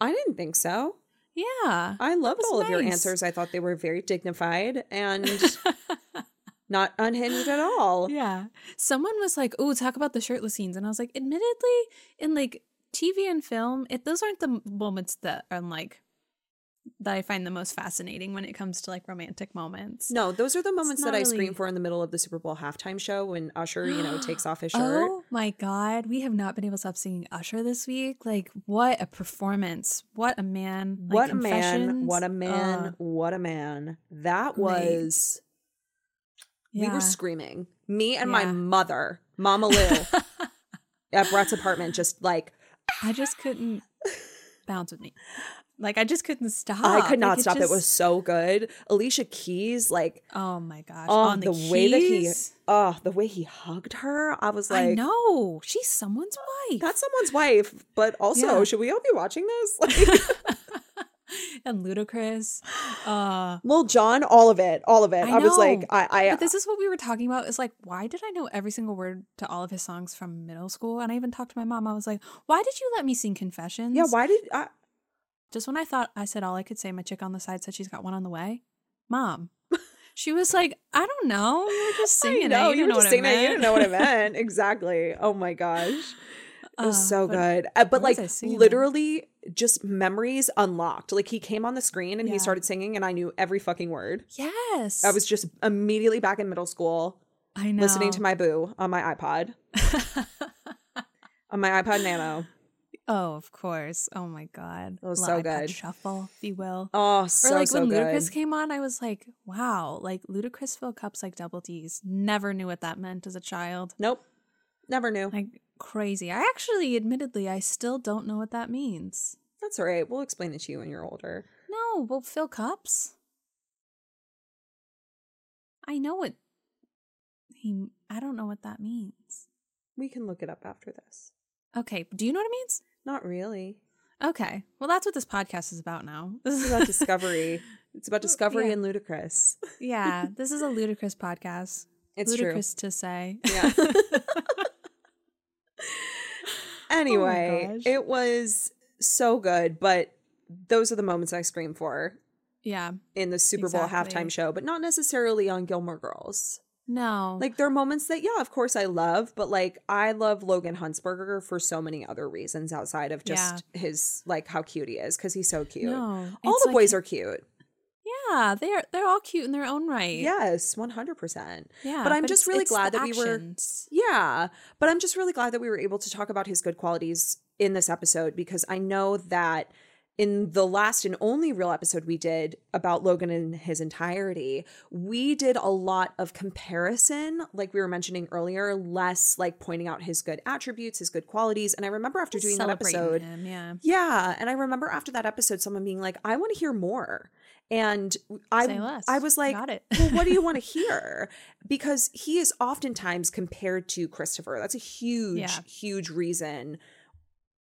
I didn't think so. Yeah. I loved all of your answers. I thought they were very dignified and not unhinged at all. yeah. Someone was like, "Oh, talk about the shirtless scenes," and I was like, "Admittedly, in like TV and film, it those aren't the moments that are like that I find the most fascinating when it comes to like romantic moments." No, those are the moments that not I scream for in the middle of the Super Bowl halftime show when Usher, you know, takes off his shirt. Oh my god, we have not been able to stop singing Usher this week. Like, what a performance! What a man! Like, what a man! What a man! Uh, what a man! That great. was. We yeah. were screaming. Me and my mother, Mama Lou, at Brett's apartment, just like I just couldn't bounce with me. Like I just couldn't stop. I could not Like, stop. It just- was so good. Alicia Keys, like, Oh my gosh. oh, On the, the, way that he, oh, the way he hugged her. I was like, know. She's someone's wife. that's someone's wife. But also, Yeah. should we all be watching this? Like, and Ludacris. Uh Lil Jon, all of it, all of it. I, I was like. I, I, but this is what we were talking about. Is like, why did I know every single word to all of his songs from middle school? And I even talked to my mom. I was like, why did you let me sing Confessions? yeah. Why did I? Just when I thought I said all I could say, my chick on the side said she's got one on the way. Mom. She was like, I don't know. You were just singing I know it. you, didn't were just know what saying I that. You didn't know what it meant." meant. exactly. Oh my gosh. It was Uh, so but good. Uh, but like literally just memories unlocked. Like he came on the screen and he started singing and I knew every fucking word. Yes. I was just immediately back in middle school I know. listening to my boo on my iPod. on my iPod Nano. Oh, of course. Oh my god. It was so iPod good. Shuffle, if you will. Oh, so or like so when good. Ludacris came on, I was like, wow, like Ludacris fill cups like double D's. Never knew what that meant as a child. Nope. Never knew. Like crazy. I actually, admittedly, I still don't know what that means. That's all right. We'll explain it to you when you're older. No, we'll fill cups. I know what he. I don't know what that means. We can look it up after this. Okay, do you know what it means? Not really. Okay, well, that's what this podcast is about now. This is about discovery. It's about discovery Yeah. and ludicrous. yeah, this is a ludicrous podcast. It's true. ludicrous to say. Yeah. anyway, Oh it was so good, but those are the moments I scream for yeah. in the Super Bowl Exactly. halftime show, but not necessarily on Gilmore Girls. No. Like there are moments that, yeah, of course I love, but like I love Logan Huntzberger for so many other reasons outside of just his like how cute he is because he's so cute. No, All the like- boys are cute. Yeah, they're they're all cute in their own right. Yes, one hundred percent. Yeah. but I'm just really it's glad that we were. Yeah, but I'm just really glad that we were able to talk about his good qualities in this episode because I know that in the last and only real episode we did about Logan in his entirety, we did a lot of comparison, like we were mentioning earlier, less like pointing out his good attributes, his good qualities. And I remember after doing that episode, him, yeah. yeah, and I remember after that episode, someone being like, "I want to hear more," and I, I was like. "Well, what do you want to hear?" Because he is oftentimes compared to Christopher. That's a huge, Yeah. huge reason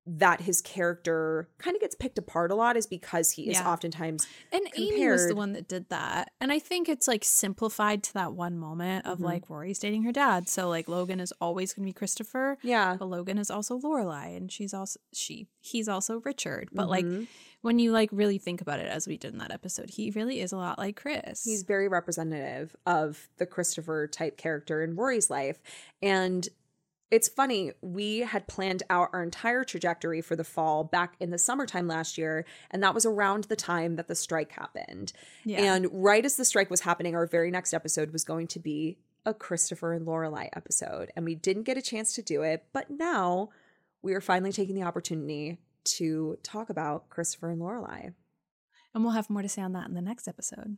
that his character kind of gets picked apart a lot is because he is Yeah. oftentimes And Amy was the one that did that. And I think it's like simplified to that one moment of Mhm. like Rory's dating her dad. So like Logan is always going to be Christopher. yeah. But Logan is also Lorelai and she's also she he's also Richard. But like Mhm. When you like really think about it as we did in that episode, he really is a lot like Chris. He's very representative of the Christopher type character in Rory's life. And it's funny, we had planned out our entire trajectory for the fall back in the summertime last year. And that was around the time that the strike happened. Yeah. And right as the strike was happening, our very next episode was going to be a Christopher and Lorelai episode. And we didn't get a chance to do it. But now we are finally taking the opportunity to talk about Christopher and Lorelai. and we'll have more to say on that in the next episode.